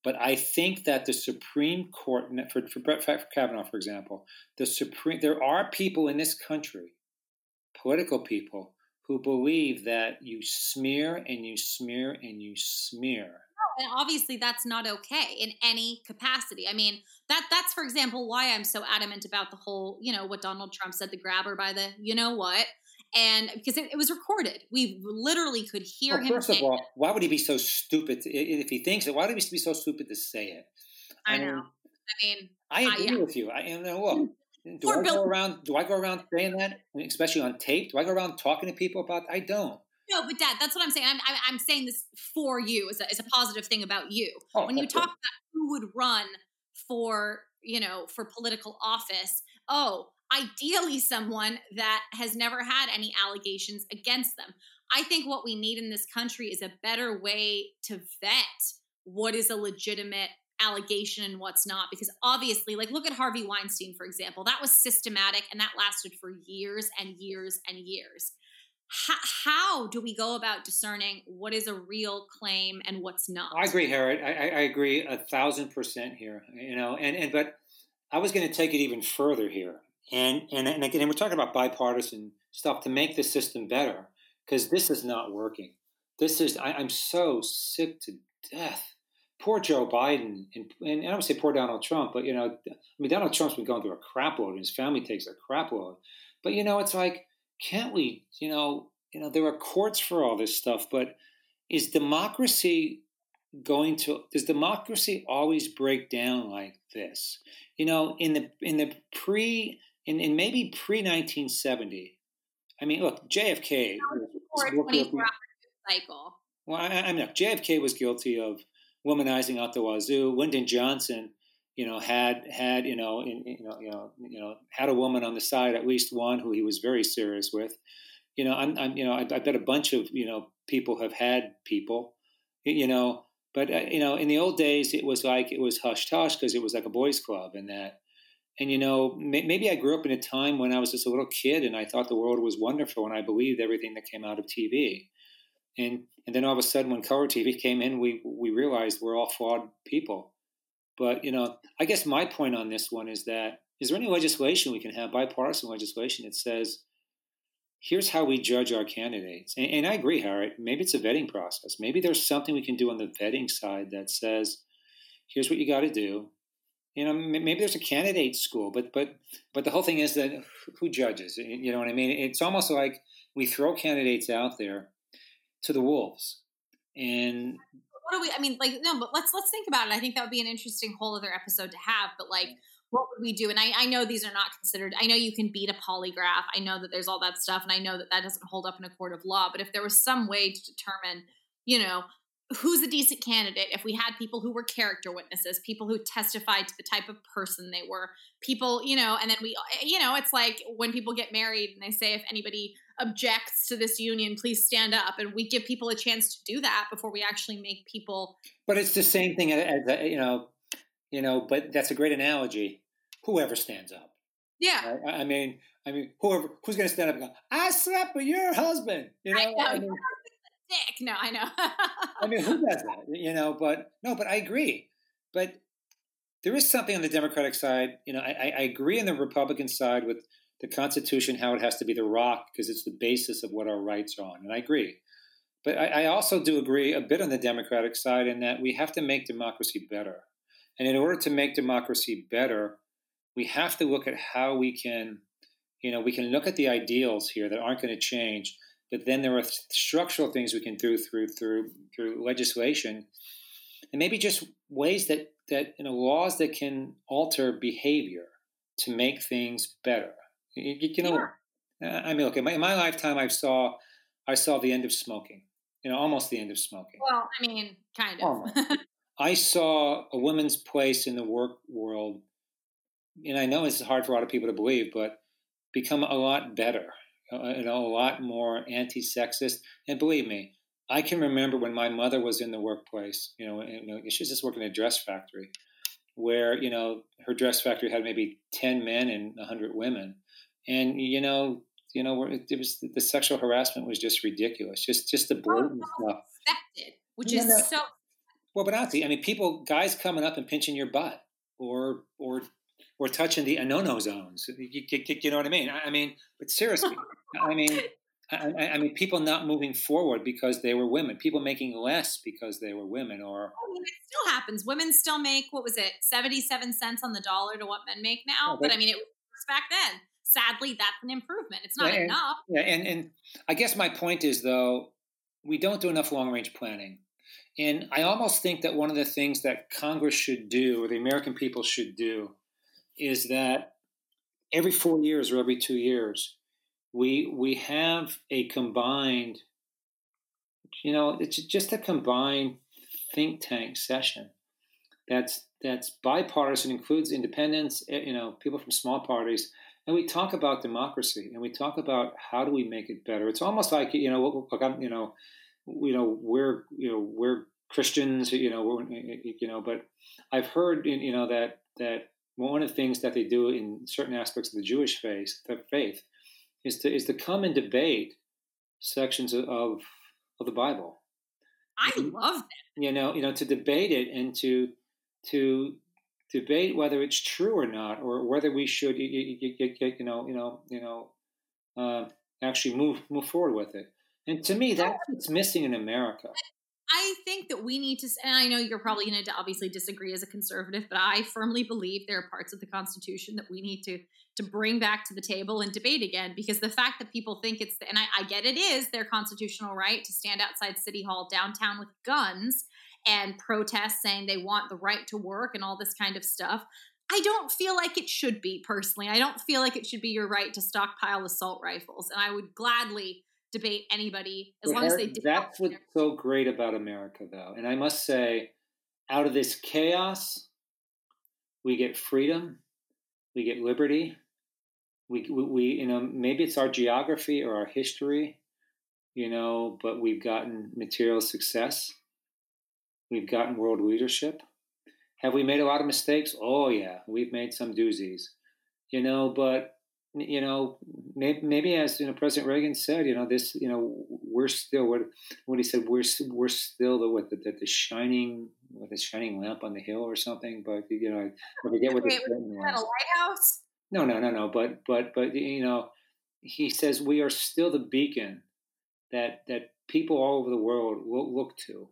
But I think that the Supreme Court, for, for Brett Kavanaugh, for example, the Supreme, there are people in this country, political people, who believe that you smear and you smear and you smear. And obviously that's not okay in any capacity i mean that that's for example why i'm so adamant about the whole you know what donald trump said the grabber by the you know what and because it, it was recorded we literally could hear Well, him first of all, why would he be so stupid? To, if he thinks it, why would he be so stupid to say it? i mean, know i mean I Uh, agree yeah. with you. I and uh, look. Do I go Bill- around? Do I go around saying that, especially on tape? Do I go around talking to people about? I don't. No but dad that's what i'm saying. I'm, I'm, I'm saying this for you as a, as a positive thing about you. Oh, when you talk about who would run for you know for political office oh ideally someone that has never had any allegations against them. I think what we need in this country is a better way to vet what is a legitimate allegation and what's not because obviously like look at harvey weinstein for example. That was systematic and that lasted for years and years and years how, how do we go about discerning what is a real claim and what's not I agree, Harriet. I, I, agree a thousand percent here. You know, and, and but I was going to take it even further here, and and and again, we're talking about bipartisan stuff to make the system better because this is not working. This is I, I'm so sick to death. Poor Joe Biden, and, and I don't say poor Donald Trump, but you know, I mean Donald Trump's been going through a crap load, and his family takes a crap load. But you know, it's like, can't we? You know, you know, there are courts for all this stuff, but is democracy going to does democracy always break down like this you know in the in the pre in, in maybe pre 1970 i mean look jfk was- or was a guilty- 24 cycle well i, I mean look, jfk was guilty of womanizing out the wazoo lyndon johnson you know had had you know in, you know you know you know had a woman on the side at least one who he was very serious with you know i'm, I'm you know I, I bet a bunch of you know people have had people you know but uh, you know in the old days it was like it was hush hush because it was like a boys club and that and you know, may, maybe I grew up in a time when I was just a little kid and I thought the world was wonderful and I believed everything that came out of TV. And and then all of a sudden, when color TV came in, we we realized we're all flawed people. But you know, I guess my point on this one is that is there any legislation we can have, bipartisan legislation, that says here's how we judge our candidates? And, and I agree, Harriet. Maybe it's a vetting process. Maybe there's something we can do on the vetting side that says here's what you got to do. You know, maybe there's a candidate school, but but but the whole thing is that who judges? You know what I mean? It's almost like we throw candidates out there to the wolves, and what do we? I mean, like no, but let's let's think about it. I think that would be an interesting whole other episode to have. But like, mm. what would we do? And I, I know these are not considered. I know you can beat a polygraph. I know that there's all that stuff, and I know that that doesn't hold up in a court of law. But if there was some way to determine, you know, who's a decent candidate if we had people who were character witnesses people who testified to the type of person they were people you know and then we you know it's like when people get married and they say if anybody objects to this union please stand up and we give people a chance to do that before we actually make people but it's the same thing as, you know you know but that's a great analogy whoever stands up yeah right? i mean i mean whoever who's going to stand up and go i slept with your husband you know, I know. I mean, dick. No, I know. I mean, who does that? You know, but no, but I agree. But there is something on the Democratic side. You know, I, I agree on the Republican side with the Constitution, how it has to be the rock because it's the basis of what our rights are on, and I agree. But I, I also do agree a bit on the Democratic side in that we have to make democracy better. And in order to make democracy better, we have to look at how we can, you know, we can look at the ideals here that aren't going to change, but then there are structural things we can do through through through legislation, and maybe just ways that that you know laws that can alter behavior to make things better. You, you know, yeah. I mean, look, in my, in my lifetime, I saw I saw the end of smoking. You know, almost the end of smoking. Well, I mean, kind of. I saw a woman's place in the work world, and I know it's hard for a lot of people to believe, but become a lot better uh, you know, a lot more anti-sexist. And believe me, I can remember when my mother was in the workplace. You know, and, you know, she was just working in a dress factory, where you know her dress factory had maybe ten men and hundred women, and you know, you know, it was the sexual harassment was just ridiculous. Just just the blatant oh, stuff. Which is so. Well, but honestly, I mean, people, guys coming up and pinching your butt, or or or touching the no-no zones. You, you, you, know what I mean? I, I mean, but seriously, I mean, I, I, mean, people not moving forward because they were women. People making less because they were women. Or I mean, it still happens. Women still make what was it, seventy-seven cents on the dollar to what men make now. Oh, but, but I mean, it was back then. Sadly, that's an improvement. It's not yeah, enough. And, yeah, and and I guess my point is though, we don't do enough long-range planning. And I almost think that one of the things that Congress should do, or the American people should do, is that every four years or every two years, we we have a combined, you know, it's just a combined think tank session that's that's bipartisan, includes independents, eh, you know, people from small parties, and we talk about democracy and we talk about how do we make it better. It's almost like you know, look, I'm, you know, you know, we're you know we're Christians, you know, we're, you know, but I've heard you know that that one of the things that they do in certain aspects of the Jewish faith, the faith is to is to come and debate sections of of the Bible. I mm-hmm. love that. You know, you know, to debate it and to to debate whether it's true or not, or whether we should, you, you, you, you know, you know, you know, uh, actually move move forward with it. And to me, that's what's missing in America. I think that we need to, and I know you're probably going to obviously disagree as a conservative, but I firmly believe there are parts of the Constitution that we need to to bring back to the table and debate again. Because the fact that people think it's, and I, I get it is their constitutional right to stand outside City Hall downtown with guns and protest saying they want the right to work and all this kind of stuff. I don't feel like it should be personally. I don't feel like it should be your right to stockpile assault rifles, and I would gladly debate anybody as long as they. Did. That's what's so great about America, though, and I must say, out of this chaos, we get freedom, we get liberty. We, we, we, you know, maybe it's our geography or our history, you know, but we've gotten material success. We've gotten world leadership. Have we made a lot of mistakes? Oh, yeah, we've made some doozies. you know, but you know, maybe, maybe as you know, President Reagan said, you know, this, you know, we're still what what he said, we're we're still the what the, the, the shining with the shining lamp on the hill or something. But you know, I forget what Wait, the was that a lighthouse? no, no, no, no. But but but you know, he says we are still the beacon that that people all over the world will look to.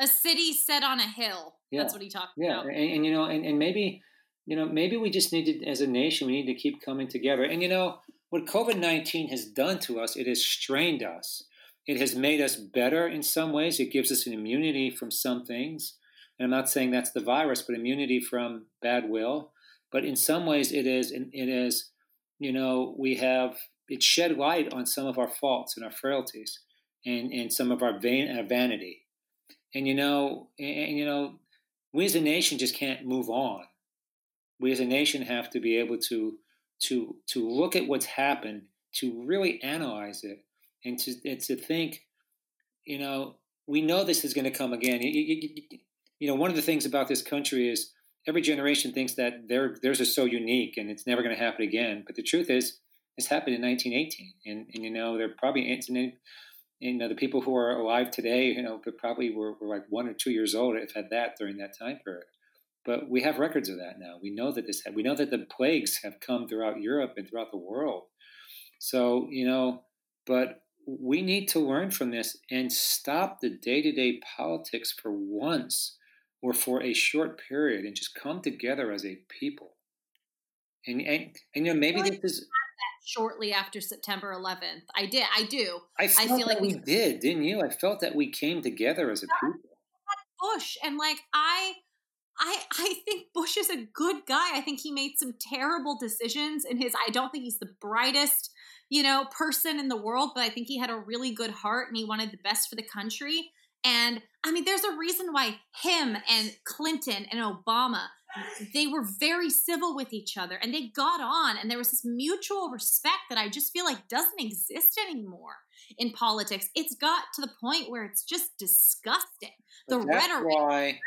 A city set on a hill. Yeah. That's what he talked Yeah, about. and, and you know, and, and maybe you know, maybe we just need to, as a nation, we need to keep coming together. And you know, what COVID nineteen has done to us, it has strained us. It has made us better in some ways. It gives us an immunity from some things. And I'm not saying that's the virus, but immunity from bad will. But in some ways, it is, and it is, You know, we have it shed light on some of our faults and our frailties, and and some of our vain, uh, vanity. And you know, and, you know, we as a nation just can't move on. We as a nation have to be able to to to look at what's happened, to really analyze it, and to and to think, you know, we know this is going to come again. You, you, you- know, one of the things about this country is every generation thinks that their theirs is so unique and it's never going to happen again. But the truth is, this happened in 1918, and and you know, there probably you know the people who are alive today, you know, but probably were, were like one or two years old if had that during that time period. But we have records of that now. We know that this. We know that the plagues have come throughout Europe and throughout the world. So you know, but we need to learn from this and stop the day-to-day politics for once or for a short period and just come together as a people. And and, and you know maybe this is. Shortly after September 11th, I did. I do. I felt feel like we we- did, didn't you? I felt that we came together as a people. Bush and like I I I think Bush is a good guy. I think he made some terrible decisions in his I don't think he's the brightest, you know, person in the world, but I think he had a really good heart and he wanted the best for the country. And I mean, there's a reason why him and Clinton and Obama they were very civil with each other and they got on and there was this mutual respect that I just feel like doesn't exist anymore in politics. It's got to the point where it's just disgusting. The But that's rhetoric why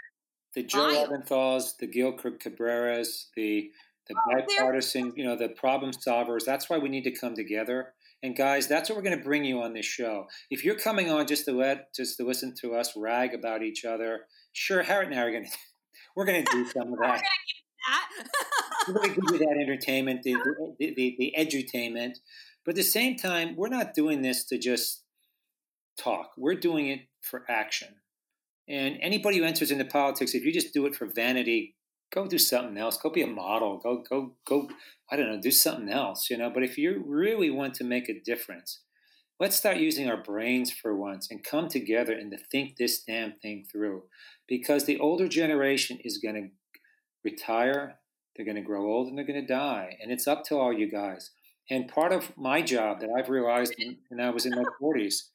the Joe. Leventhals, the Gil Cabreras, the the Oh, bipartisan, you know, the problem solvers. That's why we need to come together. And guys, that's what we're going to bring you on this show. If you're coming on just to let, just to listen to us rag about each other, sure, Harriet and I are going to, we're going to do some of that. We're going to give you that entertainment, the the, the, the edutainment. But at the same time, we're not doing this to just talk. We're doing it for action. And anybody who enters into politics, if you just do it for vanity, go do something else. Go be a model. Go go go. I don't know. Do something else. You know. But if you really want to make a difference, let's start using our brains for once and come together and to think this damn thing through. Because the older generation is going to retire. They're going to grow old and they're going to die. And it's up to all you guys. And part of my job that I've realized when I was in my 40s,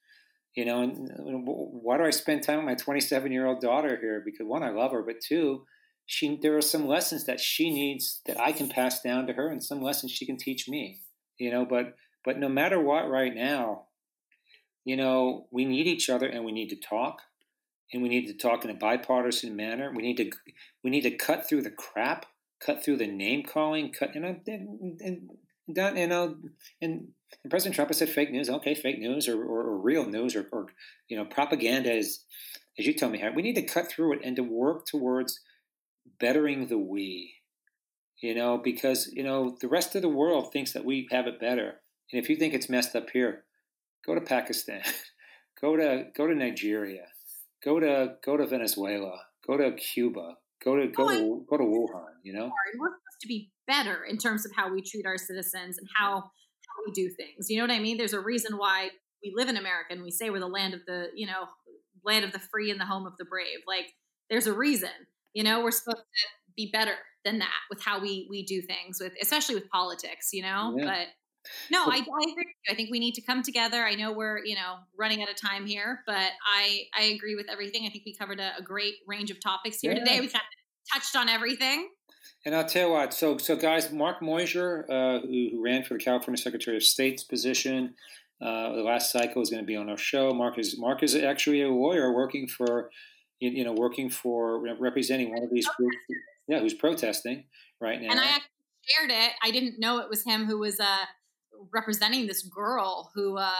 you know, and why do I spend time with my 27 year old daughter here? Because one, I love her, but two, she there are some lessons that she needs that I can pass down to her, and some lessons she can teach me. You know, but but no matter what, right now, you know, we need each other and we need to talk, and we need to talk in a bipartisan manner. We need to we need to cut through the crap, cut through the name calling, cut you know, and, and, done you know, and, and President Trump has said fake news. Okay, fake news or, or, or real news or, or you know, propaganda is, as you tell me, Harry, we need to cut through it and to work towards bettering the we. You know, because you know the rest of the world thinks that we have it better, and if you think it's messed up here, go to Pakistan, go to go to Nigeria, go to go to Venezuela, go to Cuba, go to go Oh, to go to Wuhan. You know. We're supposed to be better in terms of how we treat our citizens and how how we do things. You know what I mean? There's a reason why we live in America and we say we're the land of the, you know, land of the free and the home of the brave. Like there's a reason. You know, we're supposed to be better than that with how we we do things with especially with politics, you know? Yeah. But no, I, I agree. with you. I think we need to come together. I know we're, you know, running out of time here, but I I agree with everything. I think we covered a, a great range of topics here Yeah. today. We kind of touched on everything. And I'll tell you what. So, so guys, Mark Meuser, uh, who, who ran for the California Secretary of State's position, uh, the last cycle is going to be on our show. Mark is Mark is actually a lawyer working for, you, you know, working for representing one of these groups. Yeah, who's protesting right now. And I actually shared it, I didn't know it was him who was uh, representing this girl who uh,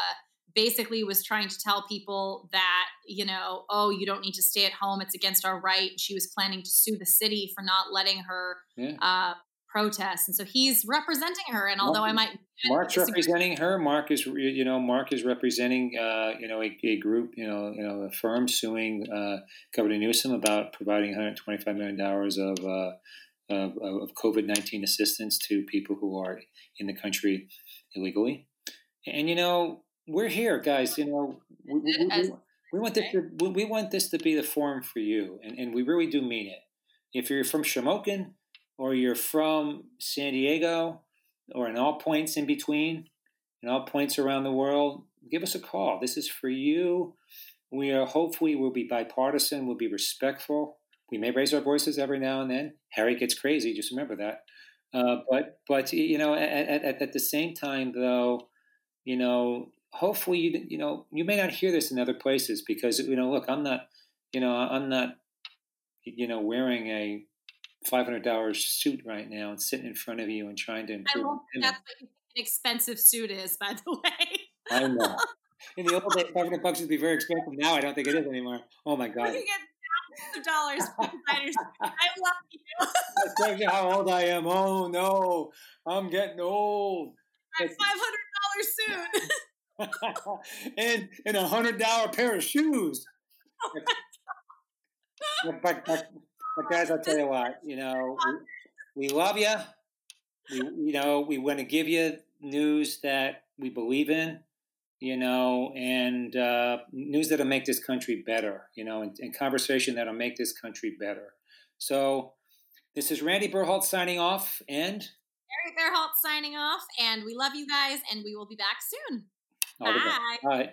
basically was trying to tell people that, you know, oh, you don't need to stay at home. It's against our right. She was planning to sue the city for not letting her Yeah. uh, protest. And so he's representing her. And although I might. Mark's representing her. Mark is, you know, Mark is representing, uh, you know, a, a group, you know, you know, a firm suing uh, Governor Newsom about providing 125 million dollars of uh, of, of COVID 19 assistance to people who are in the country illegally. And you know, we're here, guys. You know, we, we, we, we want this. To, we- want this to be the forum for you, and, and we really do mean it. If you're from Shamokin, or you're from San Diego, or in all points in between, in all points around the world, give us a call. This is for you. We are hopefully we'll be bipartisan. We'll be respectful. We may raise our voices every now and then. Harry gets crazy. Just remember that. Uh, but but you know, at, at, at the same time, though, you know, hopefully you you know you may not hear this in other places because you know, look, I'm not, you know, I'm not, you know, wearing a five hundred dollars suit right now and sitting in front of you and trying to I improve. won't, that's what an expensive suit is, by the way. I know. In the old days, five hundred bucks would be very expensive. Now I don't think it is anymore. Oh my god! can get of dollars for designers. I love you. That tells you how old I am. Oh no, I'm getting old. That five hundred dollar suit. and and a hundred dollar pair of shoes. Oh, but, but, but, but guys, I'll tell you what. You know, we, we love you. We you know we want to give you news that we believe in. You know, and uh, news that'll make this country better. You know, and, and conversation that'll make this country better. So, this is Randy Berholtz signing off, and Eric Berholtz signing off, and we love you guys, and we will be back soon. all. Bye. All right.